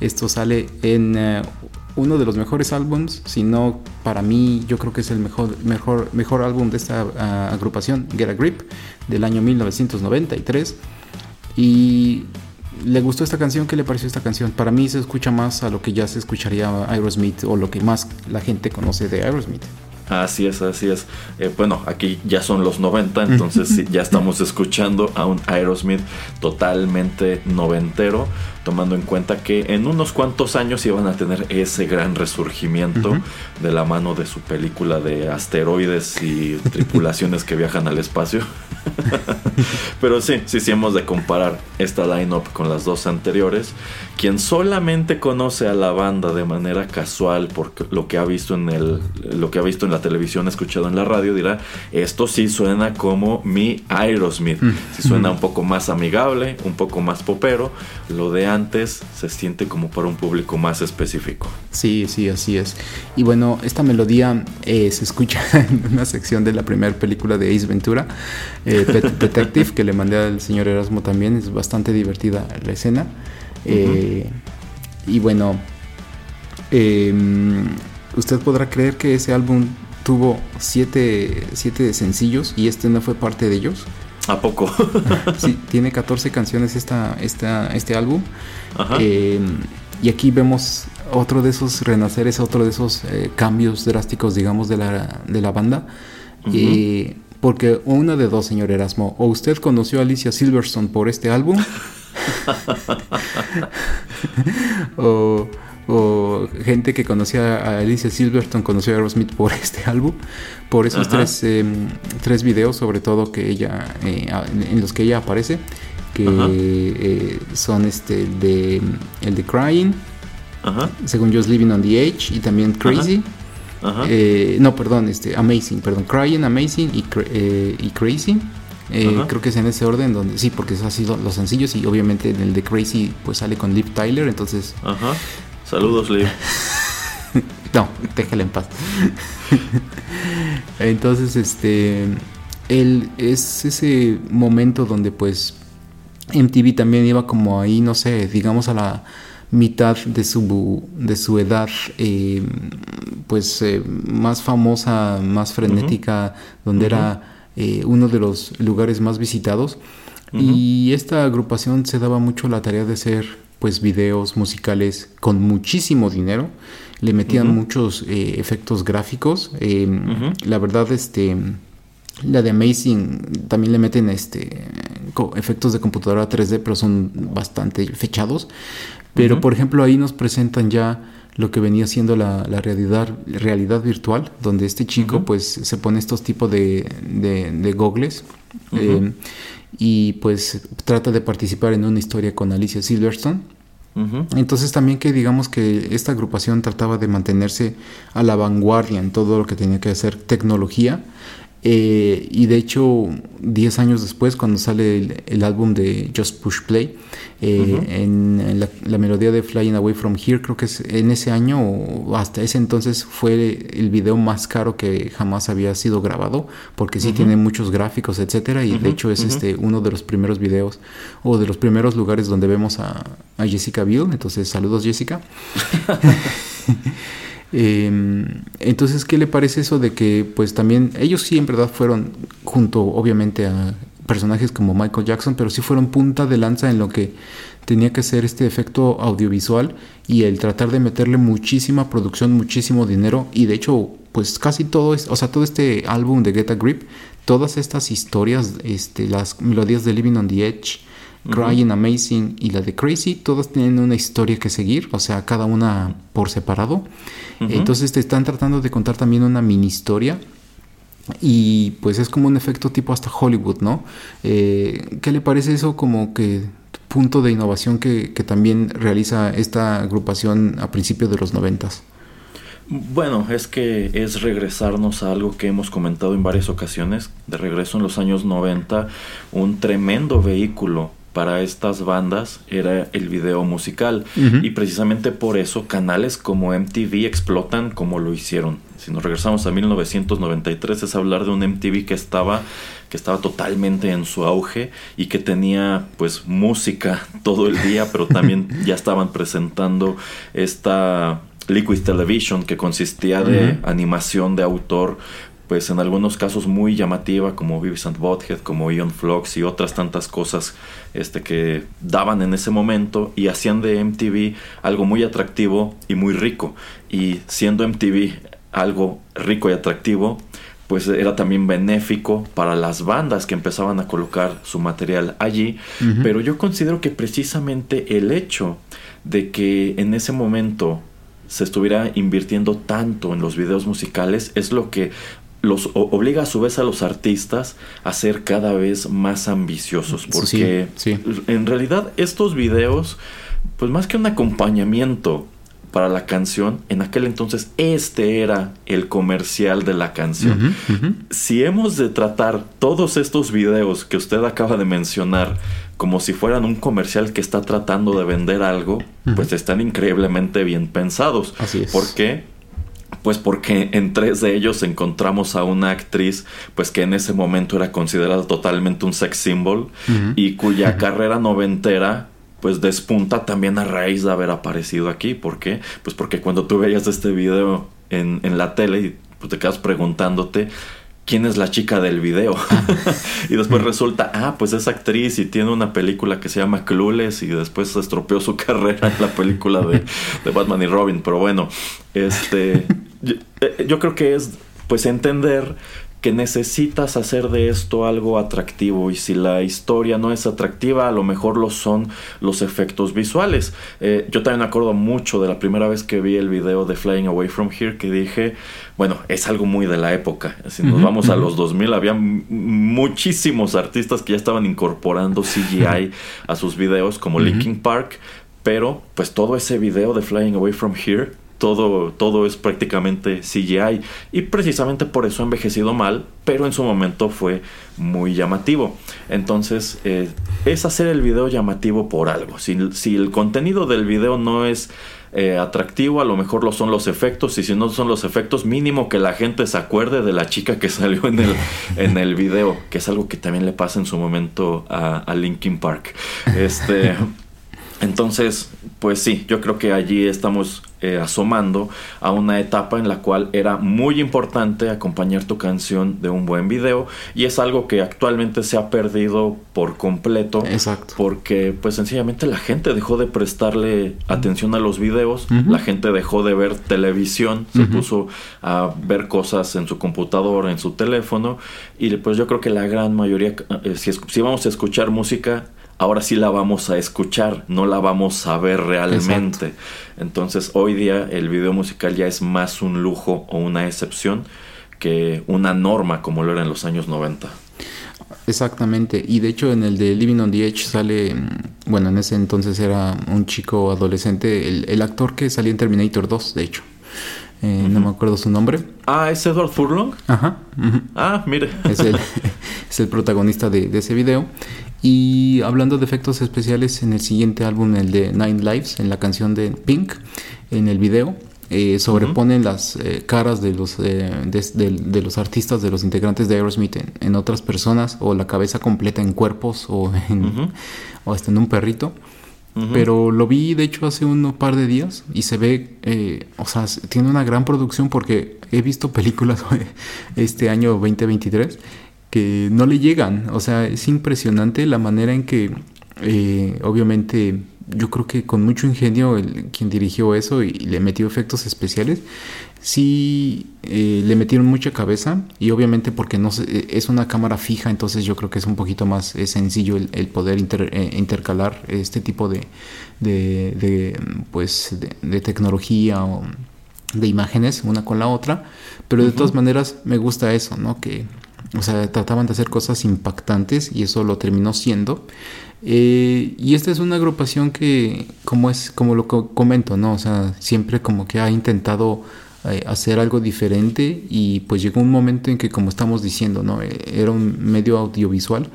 Esto sale en eh, uno de los mejores álbums, si no para mí yo creo que es el mejor, mejor, mejor álbum de esta ah, agrupación, Get a Grip, del año 1993. Y le gustó esta canción, ¿qué le pareció esta canción? Para mí se escucha más a lo que ya se escucharía Aerosmith o lo que más la gente conoce de Aerosmith. Así es, así es. Eh, bueno, aquí ya son los 90, entonces ya estamos escuchando a un Aerosmith totalmente noventero tomando en cuenta que en unos cuantos años iban a tener ese gran resurgimiento de la mano de su película de asteroides y tripulaciones que viajan al espacio. Pero sí, sí, sí hemos de comparar esta line-up con las dos anteriores. Quien solamente conoce a la banda de manera casual por lo que ha visto en el, lo que ha visto en la televisión, escuchado en la radio, dirá, esto sí suena como mi Aerosmith. Si suena un poco más amigable, un poco más popero. Lo de antes se siente como para un público más específico. Sí, sí, así es. Y bueno, esta melodía eh, se escucha en una sección de la primera película de Ace Ventura, eh, Detective, que le mandé al señor Erasmo también. Es bastante divertida la escena. Eh, y bueno, em, usted podrá creer que ese álbum tuvo siete, siete sencillos y este no fue parte de ellos. ¿A poco? sí, tiene 14 canciones esta, esta, este álbum. Eh, y aquí vemos otro de esos renaceres, otro de esos eh, cambios drásticos, digamos, de la, de la banda. Eh, porque una de dos, señor Erasmo, o usted conoció a Alicia Silverstone por este álbum, o o gente que conocía a Alicia Silverstone conoció a Aerosmith por este álbum, por esos tres, em, tres videos sobre todo que ella eh, en los que ella aparece, que eh, son este de el de Crying, según Just Living on the Edge y también Crazy. Eh, no, perdón, este Amazing, perdón, Crying, Amazing y, y Crazy. creo que es en ese orden donde sí, porque esos han sido los sencillos y obviamente en el de Crazy pues sale con Liv Tyler, entonces Saludos, Liv. no, déjala en paz. Entonces, este. Él es ese momento donde, pues. MTV también iba como ahí, no sé, digamos a la mitad de su, de su edad, eh, pues eh, más famosa, más frenética, donde era eh, uno de los lugares más visitados. Y esta agrupación se daba mucho la tarea de ser pues videos musicales con muchísimo dinero. Le metían muchos eh, efectos gráficos. Em, la verdad este la de Amazing también le meten este efectos de computadora 3D pero son bastante fechados. Pero por ejemplo ahí nos presentan ya lo que venía siendo la, realidad, realidad virtual, donde este chico pues se pone estos tipos de, de, de gogles y pues trata de participar en una historia con Alicia Silverstone. Entonces también que digamos que esta agrupación trataba de mantenerse a la vanguardia en todo lo que tenía que hacer tecnología eh, y de hecho, 10 años después, cuando sale el, álbum de Just Push Play, eh, en, la, melodía de Flying Away From Here, creo que es en ese año o hasta ese entonces fue el video más caro que jamás había sido grabado, porque sí tiene muchos gráficos, etcétera, y de hecho es este uno de los primeros videos o de los primeros lugares donde vemos a, a Jessica Biel. Entonces, saludos Jessica. Em, entonces, ¿qué le parece eso de que, pues también, ellos sí en verdad fueron, junto obviamente a personajes como Michael Jackson, pero sí fueron punta de lanza en lo que tenía que ser este efecto audiovisual y el tratar de meterle muchísima producción, muchísimo dinero y de hecho, pues casi todo, es, o sea, todo este álbum de Get a Grip, todas estas historias, este, las melodías de Living on the Edge, Crying, Amazing y la de Crazy, todas tienen una historia que seguir, o sea, cada una por separado. Entonces te están tratando de contar también una mini historia. Y pues es como un efecto tipo hasta Hollywood, ¿no? Eh, ¿Qué le parece eso como que punto de innovación que, también realiza esta agrupación a principios de los noventas? Bueno, es que es regresarnos a algo que hemos comentado en varias ocasiones, de regreso en los años 90, un tremendo vehículo para estas bandas era el video musical. Y precisamente por eso canales como MTV explotan como lo hicieron. Si nos regresamos a 1993 es hablar de un MTV que estaba que estaba totalmente en su auge y que tenía pues música todo el día, pero también ya estaban presentando esta Liquid Television que consistía de animación de autor pues en algunos casos muy llamativa como Vivis and Bothead, como Ion Flux y otras tantas cosas este, que daban en ese momento y hacían de MTV algo muy atractivo y muy rico. Y siendo MTV algo rico y atractivo, pues era también benéfico para las bandas que empezaban a colocar su material allí. Pero yo considero que precisamente el hecho de que en ese momento se estuviera invirtiendo tanto en los videos musicales es lo que los obliga a su vez a los artistas a ser cada vez más ambiciosos porque en realidad estos videos pues más que un acompañamiento para la canción, en aquel entonces este era el comercial de la canción. Si hemos de tratar todos estos videos que usted acaba de mencionar como si fueran un comercial que está tratando de vender algo, pues están increíblemente bien pensados. Así es. ¿Por qué? Pues porque en tres de ellos encontramos a una actriz, pues que en ese momento era considerada totalmente un sex symbol y cuya carrera noventera pues despunta también a raíz de haber aparecido aquí. ¿Por qué? Pues porque cuando tú veías este video en, en la tele y pues te quedas preguntándote quién es la chica del video. y después resulta, ah, pues es actriz y tiene una película que se llama Clueless y después se estropeó su carrera en la película de, de Batman y Robin. Pero bueno, este, yo, eh, yo creo que es pues entender que necesitas hacer de esto algo atractivo y si la historia no es atractiva a lo mejor lo son los efectos visuales. Eh, yo también me acuerdo mucho de la primera vez que vi el video de Flying Away From Here que dije bueno es algo muy de la época. Si nos vamos a los 2000 había muchísimos artistas que ya estaban incorporando CGI a sus videos como Linkin Park pero pues todo ese video de Flying Away From Here todo, todo es prácticamente CGI y precisamente por eso ha envejecido mal, pero en su momento fue muy llamativo. Entonces eh, es hacer el video llamativo por algo. Si, si el contenido del video no es eh, atractivo, a lo mejor lo son los efectos y si no son los efectos, mínimo que la gente se acuerde de la chica que salió en el, en el video, que es algo que también le pasa en su momento a, a Linkin Park. Este... Entonces, pues sí, yo creo que allí estamos eh, asomando a una etapa en la cual era muy importante acompañar tu canción de un buen video y es algo que actualmente se ha perdido por completo. Exacto. Porque pues sencillamente la gente dejó de prestarle atención a los videos, la gente dejó de ver televisión, se puso a ver cosas en su computadora, en su teléfono y pues yo creo que la gran mayoría, eh, si, si vamos a escuchar música, ahora sí la vamos a escuchar, no la vamos a ver realmente. Entonces hoy día el video musical ya es más un lujo o una excepción que una norma como lo era en los años 90. Exactamente, y de hecho en el de Living on the Edge sale, mm, bueno, en ese entonces era un chico adolescente, el, actor que salía en Terminator 2, de hecho. Eh, no me acuerdo su nombre. Ah, ¿es Edward Furlong? Ajá. Ah, mire. Es el, es el protagonista de, de, ese video. Y hablando de efectos especiales, en el siguiente álbum, el de Nine Lives, en la canción de Pink, en el video, eh, sobreponen las eh, caras de los, eh, de, los artistas, de los integrantes de Aerosmith en, otras personas, o la cabeza completa en cuerpos, o, en, o hasta en un perrito. Pero lo vi, de hecho, hace un par de días y se ve, o sea, tiene una gran producción porque he visto películas este año 2023 que no le llegan. O sea, es impresionante la manera en que, eh, obviamente, yo creo que con mucho ingenio el, quien dirigió eso y, le metió efectos especiales, sí eh, le metieron mucha cabeza y obviamente porque no es una cámara fija, entonces yo creo que es un poquito más sencillo el, poder eh, intercalar este tipo de, de, pues, de, tecnología o de imágenes una con la otra, pero de todas maneras me gusta eso, ¿no? Que o sea, trataban de hacer cosas impactantes y eso lo terminó siendo. Eh, y esta es una agrupación que, como es, como lo comento, ¿no? O sea, siempre como que ha intentado eh, hacer algo diferente y pues llegó un momento en que como estamos diciendo, ¿no? Eh, era un medio audiovisual,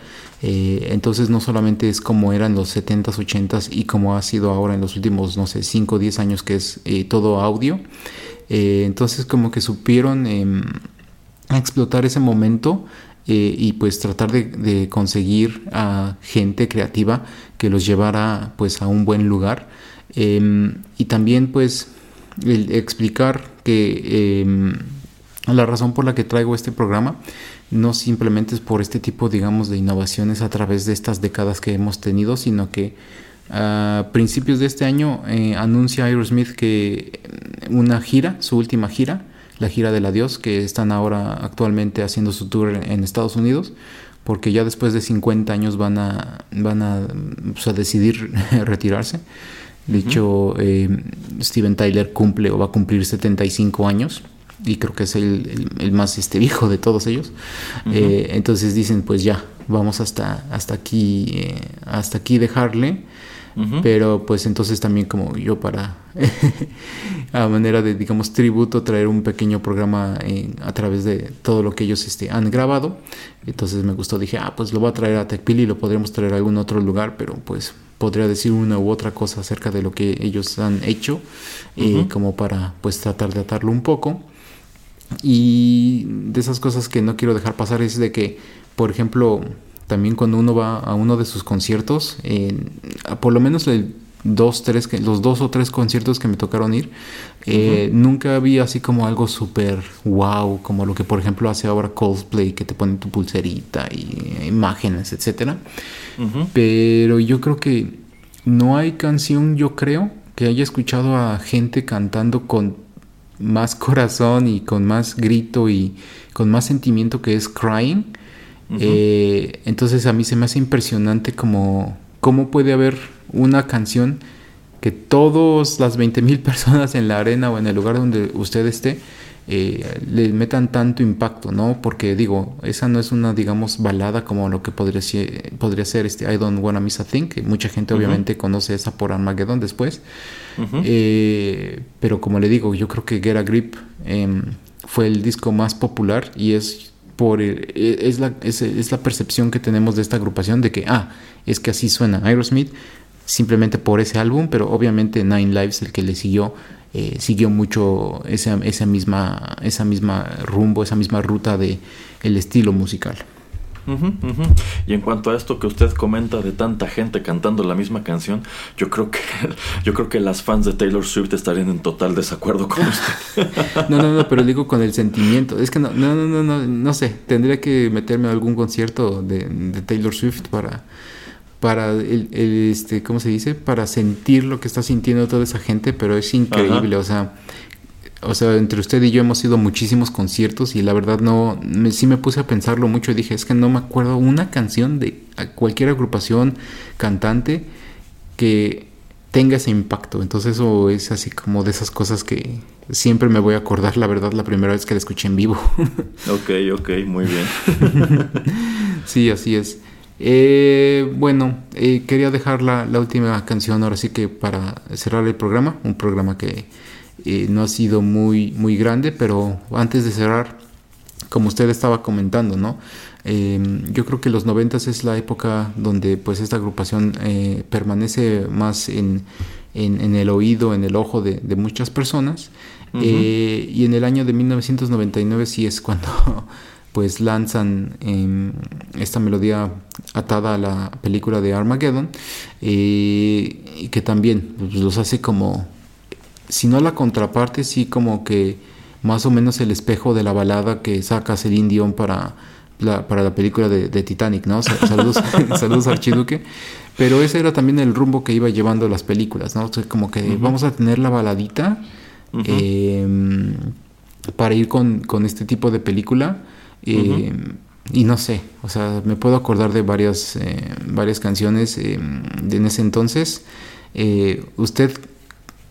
entonces no solamente es como eran los 70s, 80s y como ha sido ahora en los últimos, no sé, 5 o 10 años que es todo audio, entonces como que supieron em, explotar ese momento y pues tratar de, conseguir a gente creativa que los llevara pues a un buen lugar. Em, y también pues explicar que em, la razón por la que traigo este programa no simplemente es por este tipo, digamos, de innovaciones a través de estas décadas que hemos tenido, sino que a principios de este año eh, anuncia Aerosmith que una gira, su última gira, la gira del adiós, que están ahora actualmente haciendo su tour en Estados Unidos, porque ya después de 50 años van a, van a, a decidir retirarse. De hecho, eh, Steven Tyler cumple o va a cumplir 75 años y creo que es el, más este, viejo de todos ellos. Eh, entonces dicen, pues ya, vamos hasta, hasta aquí, eh, hasta aquí dejarle. Pero pues entonces también como yo para a manera de digamos tributo traer un pequeño programa a través de todo lo que ellos este, han grabado. Entonces me gustó, dije, ah, pues lo voy a traer a Tecpili y lo podríamos traer a algún otro lugar, pero pues podría decir una u otra cosa acerca de lo que ellos han hecho, eh, como para pues tratar de atarlo un poco. Y de esas cosas que no quiero dejar pasar es de que, por ejemplo, también cuando uno va a uno de sus conciertos, por lo menos el dos, tres, los dos o tres conciertos que me tocaron ir, eh, nunca había así como algo súper wow, como lo que por ejemplo hace ahora Coldplay, que te ponen tu pulserita y imágenes, etcétera. Pero yo creo que no hay canción, yo creo, que haya escuchado a gente cantando con más corazón y con más grito y con más sentimiento que es Crying. Eh, entonces a mí se me hace impresionante como cómo puede haber una canción que todas las 20.000 personas en la arena o en el lugar donde usted esté eh, le metan tanto impacto, ¿no? Porque digo, esa no es una, digamos, balada como lo que podría, ser, podría ser este I Don't Wanna Miss a Thing, que mucha gente obviamente conoce esa por Armageddon después. Eh, pero como le digo, yo creo que Get a Grip em, fue el disco más popular y es por e, es la, es, es la percepción que tenemos de esta agrupación de que, ah, es que así suena Aerosmith simplemente por ese álbum, pero obviamente Nine Lives, el que le siguió, eh, siguió mucho esa, esa, misma, esa misma rumbo, esa misma ruta de el estilo musical. Y en cuanto a esto que usted comenta de tanta gente cantando la misma canción, yo creo que yo creo que las fans de Taylor Swift estarían en total desacuerdo con usted. no, no, no, pero digo con el sentimiento. Es que no, no, no, no, no, sé. Tendría que meterme a algún concierto de, de Taylor Swift para para el, este, ¿cómo se dice? Para sentir lo que está sintiendo toda esa gente, pero es increíble, o sea, o sea, entre usted y yo hemos ido a muchísimos conciertos y la verdad no, me, sí me puse a pensarlo mucho y dije, es que no me acuerdo una canción de cualquier agrupación cantante que tenga ese impacto. Entonces eso es así como de esas cosas que siempre me voy a acordar, la verdad, la primera vez que la escuché en vivo. ok, ok, muy bien. sí, así es. Eh, bueno, eh, quería dejar la, última canción ahora sí que para cerrar el programa, un programa que eh, no ha sido muy, muy grande, pero antes de cerrar, como usted estaba comentando, ¿no? Em, yo creo que los noventas es la época donde pues esta agrupación permanece más en, en, el oído, en el ojo de, muchas personas. y en el año de 1999 sí es cuando pues lanzan em, esta melodía atada a la película de Armageddon eh, y que también pues, los hace como, si no la contraparte, sí como que más o menos el espejo de la balada que saca Celine Dion para la, para la película de, Titanic, ¿no? Saludos, saludos Archiduque. Pero ese era también el rumbo que iba llevando las películas, ¿no? como que vamos a tener la baladita em, para ir con, con este tipo de película eh, y no sé, o sea, me puedo acordar de varias, eh, varias canciones eh, de en ese entonces. ¿Usted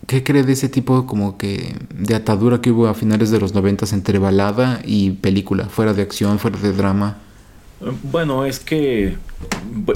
qué cree de ese tipo como que de atadura que hubo a finales de los noventas entre balada y película, fuera de acción, fuera de drama? Bueno, es que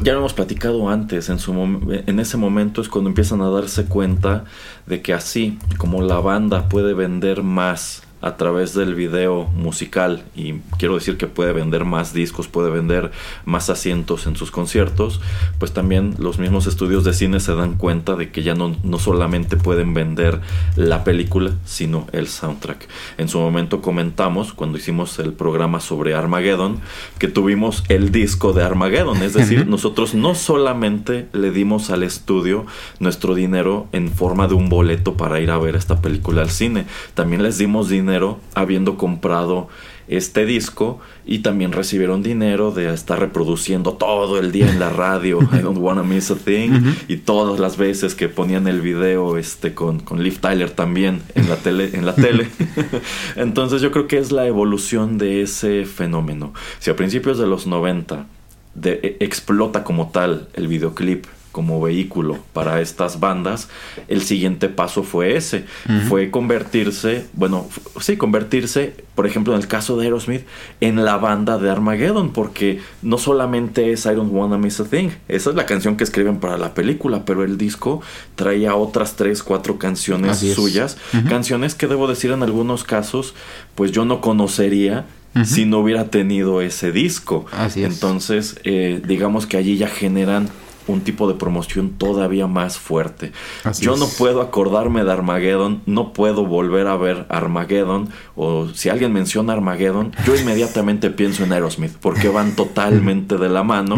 ya lo hemos platicado antes, en, su en ese momento es cuando empiezan a darse cuenta de que así como la banda puede vender más a través del video musical. Y quiero decir que puede vender más discos, puede vender más asientos en sus conciertos, pues también los mismos estudios de cine se dan cuenta de que ya no, no solamente pueden vender la película, sino el soundtrack. En su momento comentamos cuando hicimos el programa sobre Armageddon que tuvimos el disco de Armageddon, es decir, nosotros no solamente le dimos al estudio nuestro dinero en forma de un boleto para ir a ver esta película al cine, también les dimos dinero habiendo comprado este disco y también recibieron dinero de estar reproduciendo todo el día en la radio I don't wanna miss a thing y todas las veces que ponían el video este con, con Liv Tyler también en la tele en la tele. Entonces yo creo que es la evolución de ese fenómeno. Si a principios de los 90 de, e, explota como tal el videoclip como vehículo para estas bandas, el siguiente paso fue ese, fue convertirse, bueno, sí, convertirse, por ejemplo, en el caso de Aerosmith, en la banda de Armageddon, porque no solamente es I Don't Wanna Miss a Thing, esa es la canción que escriben para la película, pero el disco traía otras tres, cuatro canciones suyas, canciones que debo decir en algunos casos, pues yo no conocería si no hubiera tenido ese disco. Así es. Entonces, eh, digamos que allí ya generan un tipo de promoción todavía más fuerte. Yo no puedo acordarme de Armageddon, no puedo volver a ver Armageddon, o si alguien menciona Armageddon, yo inmediatamente pienso en Aerosmith, porque van totalmente de la mano.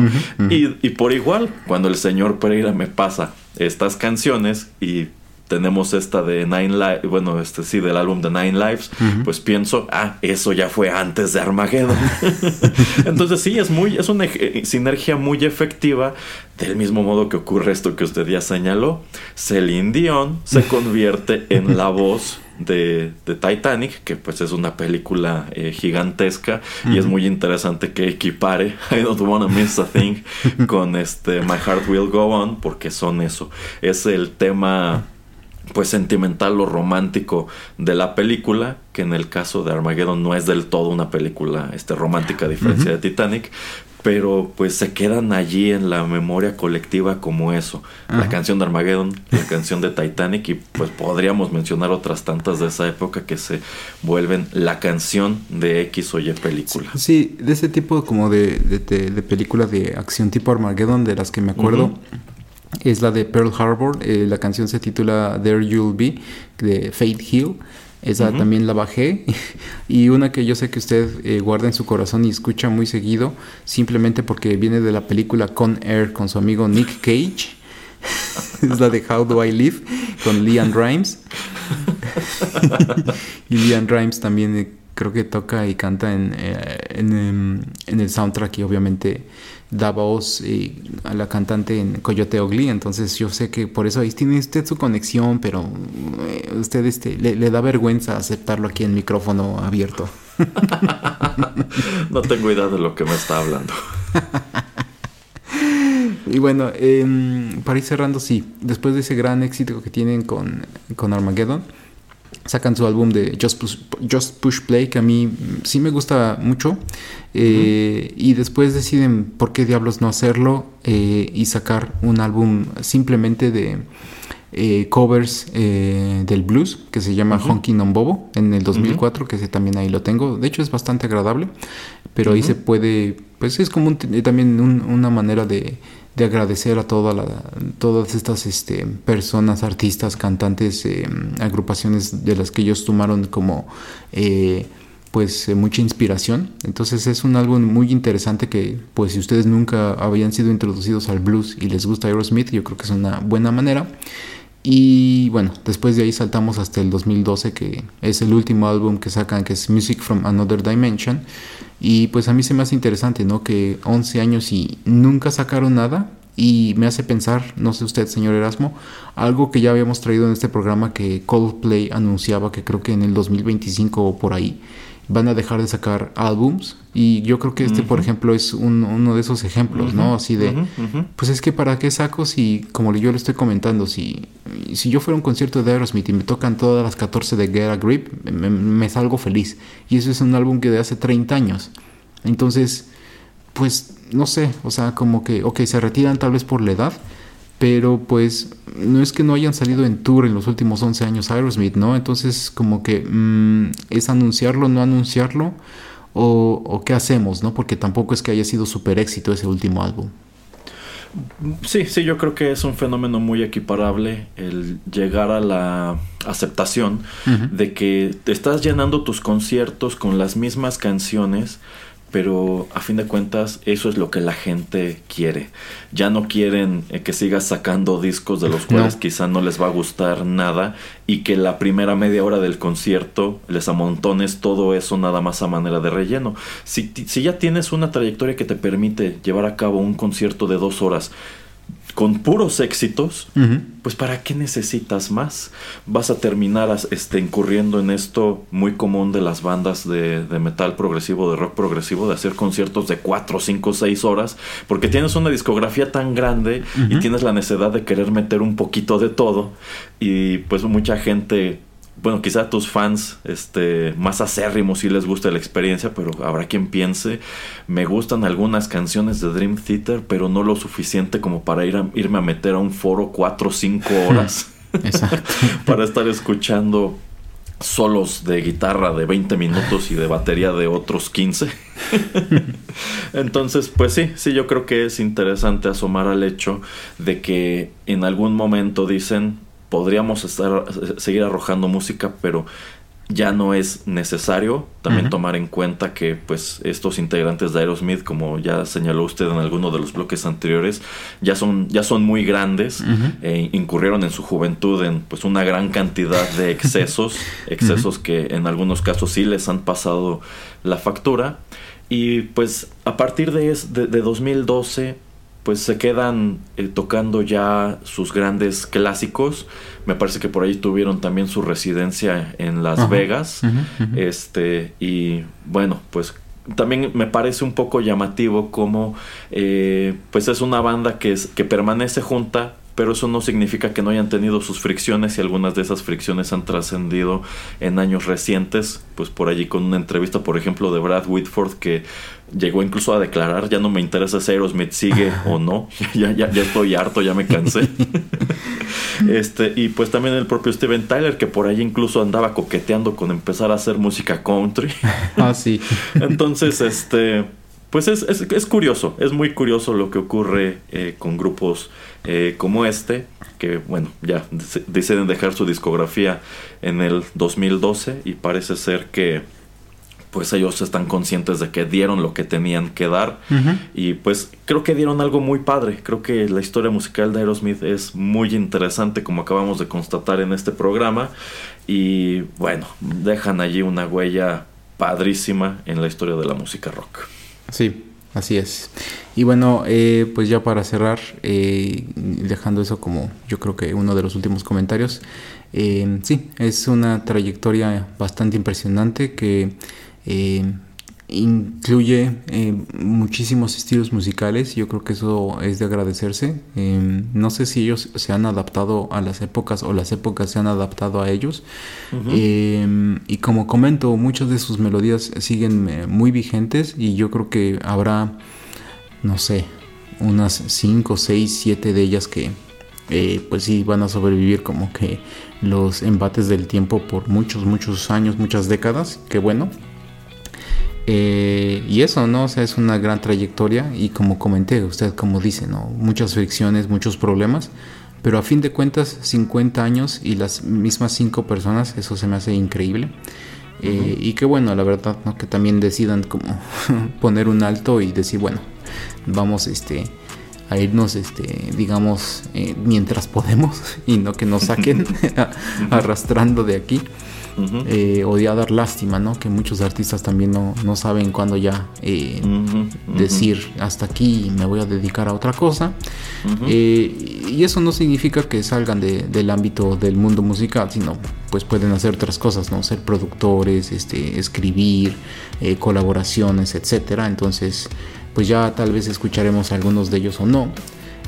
y, y por igual, cuando el señor Pereira me pasa estas canciones y tenemos esta de Nine Lives, bueno, este sí, del álbum de Nine Lives, pues pienso, ah, eso ya fue antes de Armageddon. Entonces sí, es muy, es una sinergia muy efectiva, del mismo modo que ocurre esto que usted ya señaló. Celine Dion se convierte en la voz de, Titanic, que pues es una película eh, gigantesca y es muy interesante que equipare I Don't Wanna Miss a Thing con este My Heart Will Go On, porque son eso. Es el tema pues sentimental o romántico de la película, que en el caso de Armageddon no es del todo una película este, romántica a diferencia de Titanic, pero pues se quedan allí en la memoria colectiva como eso. La canción de Armageddon, la canción de Titanic y pues podríamos mencionar otras tantas de esa época que se vuelven la canción de X o Y película. Sí, de ese tipo como de, de, película de acción tipo Armageddon de las que me acuerdo es la de Pearl Harbor. Eh, la canción se titula There You'll Be de Fate Hill. Esa también la bajé. y una que yo sé que usted eh, guarda en su corazón y escucha muy seguido, simplemente porque viene de la película Con Air con su amigo Nick Cage. es la de How Do I Live con Leanne Rimes. y Leanne Rimes también eh, creo que toca y canta en, em, en el soundtrack y obviamente da voz eh, a la cantante en Coyote Ugly, entonces yo sé que por eso ahí tiene usted su conexión, pero eh, usted este, le, da vergüenza aceptarlo aquí en micrófono abierto. no tengo idea de lo que me está hablando. y bueno, em, para ir cerrando, sí, después de ese gran éxito que tienen con, con Armageddon, sacan su álbum de Just Push, Just Push Play, que a mí sí me gusta mucho. Eh, y después deciden por qué diablos no hacerlo eh, y sacar un álbum simplemente de eh, covers del blues que se llama Honky on Bobo en el 2004, que ese también ahí lo tengo. De hecho es bastante agradable, pero ahí se puede, pues es como también una manera de de agradecer a todas estas este, personas, artistas, cantantes, eh, agrupaciones de las que ellos tomaron como eh, pues eh, mucha inspiración. Entonces es un álbum muy interesante que pues si ustedes nunca habían sido introducidos al blues y les gusta Aerosmith, yo creo que es una buena manera. Y bueno, después de ahí saltamos hasta el 2012, que es el último álbum que sacan, que es Music from Another Dimension. Y pues a mí se me hace interesante, ¿no? Que 11 años y nunca sacaron nada. Y me hace pensar, no sé usted, señor Erasmo, algo que ya habíamos traído en este programa que Coldplay anunciaba que creo que en el 2025 o por ahí van a dejar de sacar álbums. Y yo creo que este por ejemplo es uno de esos ejemplos no así de pues es que para qué saco si como yo le estoy comentando si si yo fuera un concierto de Aerosmith y me tocan todas las 14 de Get a Grip me, salgo feliz. Y eso es un álbum que de hace 30 años. Entonces pues no sé o sea como que ok se retiran tal vez por la edad pero pues no es que no hayan salido en tour en los últimos 11 años Aerosmith, ¿no? Entonces como que mm, es anunciarlo, no anunciarlo, o, o, qué hacemos, ¿no? Porque tampoco es que haya sido súper éxito ese último álbum. Sí, sí, yo creo que es un fenómeno muy equiparable el llegar a la aceptación de que te estás llenando tus conciertos con las mismas canciones, pero a fin de cuentas eso es lo que la gente quiere. Ya no quieren eh, que sigas sacando discos de los cuales quizá no les va a gustar nada y que la primera media hora del concierto les amontones todo eso nada más a manera de relleno. Si, si ya tienes una trayectoria que te permite llevar a cabo un concierto de dos horas, con puros éxitos, pues ¿para qué necesitas más? Vas a terminar este, incurriendo en esto muy común de las bandas de, metal progresivo, de rock progresivo, de hacer conciertos de 4, 5, 6 horas, porque tienes una discografía tan grande y tienes la necesidad de querer meter un poquito de todo y pues mucha gente bueno, quizá a tus fans este, más acérrimos sí les guste la experiencia, pero habrá quien piense, me gustan algunas canciones de Dream Theater, pero no lo suficiente como para ir a, irme a meter a un foro 4 o 5 horas. para estar escuchando solos de guitarra de 20 minutos y de batería de otros 15. Entonces, pues sí, sí, yo creo que es interesante asomar al hecho de que en algún momento dicen, podríamos estar, seguir arrojando música, pero ya no es necesario también tomar en cuenta que pues estos integrantes de Aerosmith como ya señaló usted en alguno de los bloques anteriores ya son ya son muy grandes e incurrieron en su juventud en pues una gran cantidad de excesos excesos que en algunos casos sí les han pasado la factura. Y pues a partir de, de, de 2012 pues se quedan eh, tocando ya sus grandes clásicos. Me parece que por ahí tuvieron también su residencia en Las Vegas. Este, y bueno, pues también me parece un poco llamativo como eh, pues es una banda que, es, que permanece junta pero eso no significa que no hayan tenido sus fricciones y algunas de esas fricciones han trascendido en años recientes, pues por allí con una entrevista, por ejemplo, de Brad Whitford que llegó incluso a declarar, ya no me interesa si Aerosmith sigue o no, ya, ya, ya estoy harto, ya me cansé. este, y pues también el propio Steven Tyler, que por ahí incluso andaba coqueteando con empezar a hacer música country. ah, sí. Entonces, este pues es, es, curioso, es muy curioso lo que ocurre eh, con grupos eh, como este, que bueno, ya deciden dejar su discografía en el 2012 y parece ser que pues ellos están conscientes de que dieron lo que tenían que dar. Y pues creo que dieron algo muy padre, creo que la historia musical de Aerosmith es muy interesante como acabamos de constatar en este programa. Y bueno, dejan allí una huella padrísima en la historia de la música rock. Sí, así es. Y bueno, eh, pues ya para cerrar, eh, dejando eso como yo creo que uno de los últimos comentarios, eh, sí, es una trayectoria bastante impresionante que incluye eh, muchísimos estilos musicales yo creo que eso es de agradecerse. Em, no sé si ellos se han adaptado a las épocas o las épocas se han adaptado a ellos. Em, y como comento muchas de sus melodías siguen eh, muy vigentes y yo creo que habrá no sé unas 5, 6, 7 de ellas que eh, pues sí van a sobrevivir como que los embates del tiempo por muchos, muchos años, muchas décadas, que bueno, eh, y eso, ¿no? O sea, es una gran trayectoria y como comenté, usted como dice, ¿no? Muchas fricciones, muchos problemas, pero a fin de cuentas 50 años y las mismas 5 personas, eso se me hace increíble. Eh, y que bueno, la verdad, ¿no? Que también decidan como poner un alto y decir, bueno, vamos este, a irnos, este, digamos, eh, mientras podemos y no que nos saquen arrastrando de aquí eh, o de dar lástima, ¿no? Que muchos artistas también no, no saben cuándo ya eh, decir hasta aquí me voy a dedicar a otra cosa. Eh, y eso no significa que salgan del ámbito del mundo musical, sino pues pueden hacer otras cosas, ¿no? Ser productores, este, escribir, eh, colaboraciones, etcétera. Entonces, pues ya tal vez escucharemos algunos de ellos o no.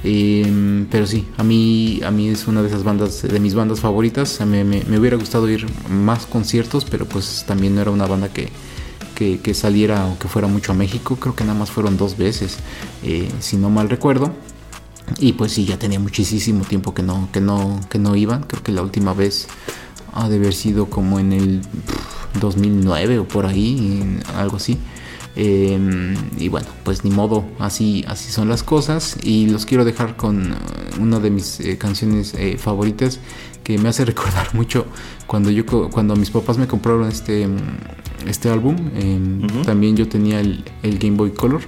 Em, pero sí, a mí, a mí es una de esas bandas, de mis bandas favoritas. Me, me, hubiera gustado ir más conciertos, pero pues también no era una banda que, que, saliera o que fuera mucho a México. Creo que nada más fueron dos veces, eh, si no mal recuerdo. Y pues sí, ya tenía muchísimo tiempo que no, que no, que no iban. Creo que la última vez ha de haber sido como en el 2009 o por ahí, algo así. Em, y bueno, pues ni modo, así, así son las cosas. Y los quiero dejar con una de mis eh, canciones eh, favoritas que me hace recordar mucho cuando yo cuando mis papás me compraron este, este álbum. Em, también yo tenía el, Game Boy Color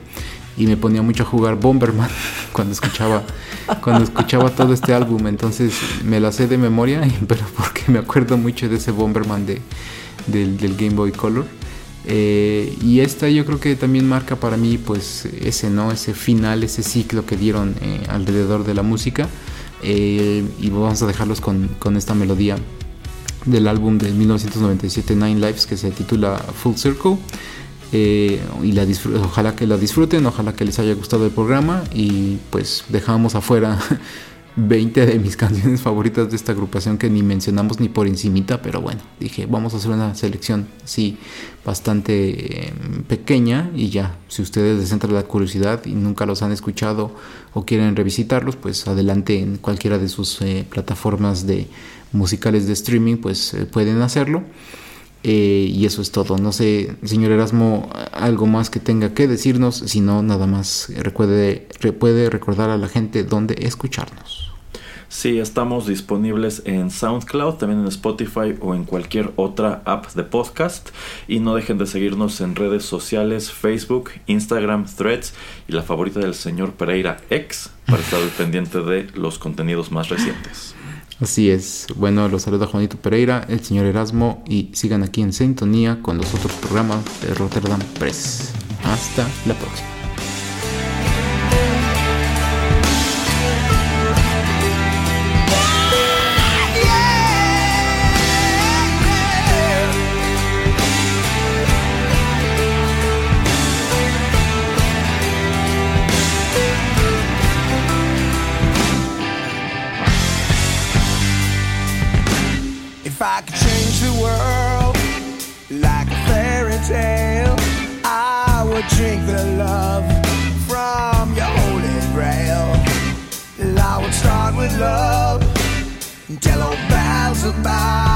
y me ponía mucho a jugar Bomberman cuando escuchaba cuando escuchaba todo este álbum entonces me la sé de memoria pero porque me acuerdo mucho de ese Bomberman de, del, Game Boy Color eh, y esta yo creo que también marca para mí pues ese no ese final ese ciclo que dieron eh, alrededor de la música. Eh, y vamos a dejarlos con, con esta melodía del álbum de 1997 Nine Lives que se titula Full Circle. Y la ojalá que la disfruten, ojalá que les haya gustado el programa. Y pues dejamos afuera 20 de mis canciones favoritas de esta agrupación que ni mencionamos ni por encimita, pero bueno, dije, vamos a hacer una selección sí bastante eh, pequeña y ya, si ustedes les entra la curiosidad y nunca los han escuchado o quieren revisitarlos, pues adelante en cualquiera de sus eh, plataformas de musicales de streaming, pues pueden hacerlo. Eh, y eso es todo. No sé, señor Erasmo, algo más que tenga que decirnos, si no, nada más recuerde, puede recordar a la gente dónde escucharnos. Sí, estamos disponibles en SoundCloud, también en Spotify o en cualquier otra app de podcast. Y no dejen de seguirnos en redes sociales, Facebook, Instagram, Threads y la favorita del señor Pereira X para estar al pendiente de los contenidos más recientes. Así es. Bueno, los saluda Juanito Pereira, el señor Erasmo y sigan aquí en sintonía con los otros programas de Rotterdam Press. Hasta la próxima. if I could change the world like a fairy tale, I would drink the love from your holy grail. I would start with love and tell old pals about.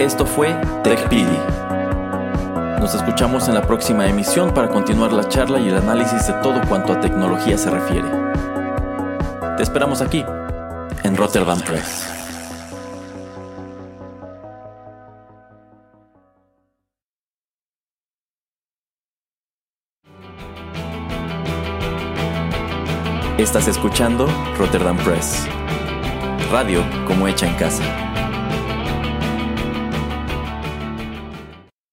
Esto fue TechPili. Nos escuchamos en la próxima emisión para continuar la charla y el análisis de todo cuanto a tecnología se refiere. Te esperamos aquí, en Rotterdam Press. Estás escuchando Rotterdam Press. Radio como hecha en casa.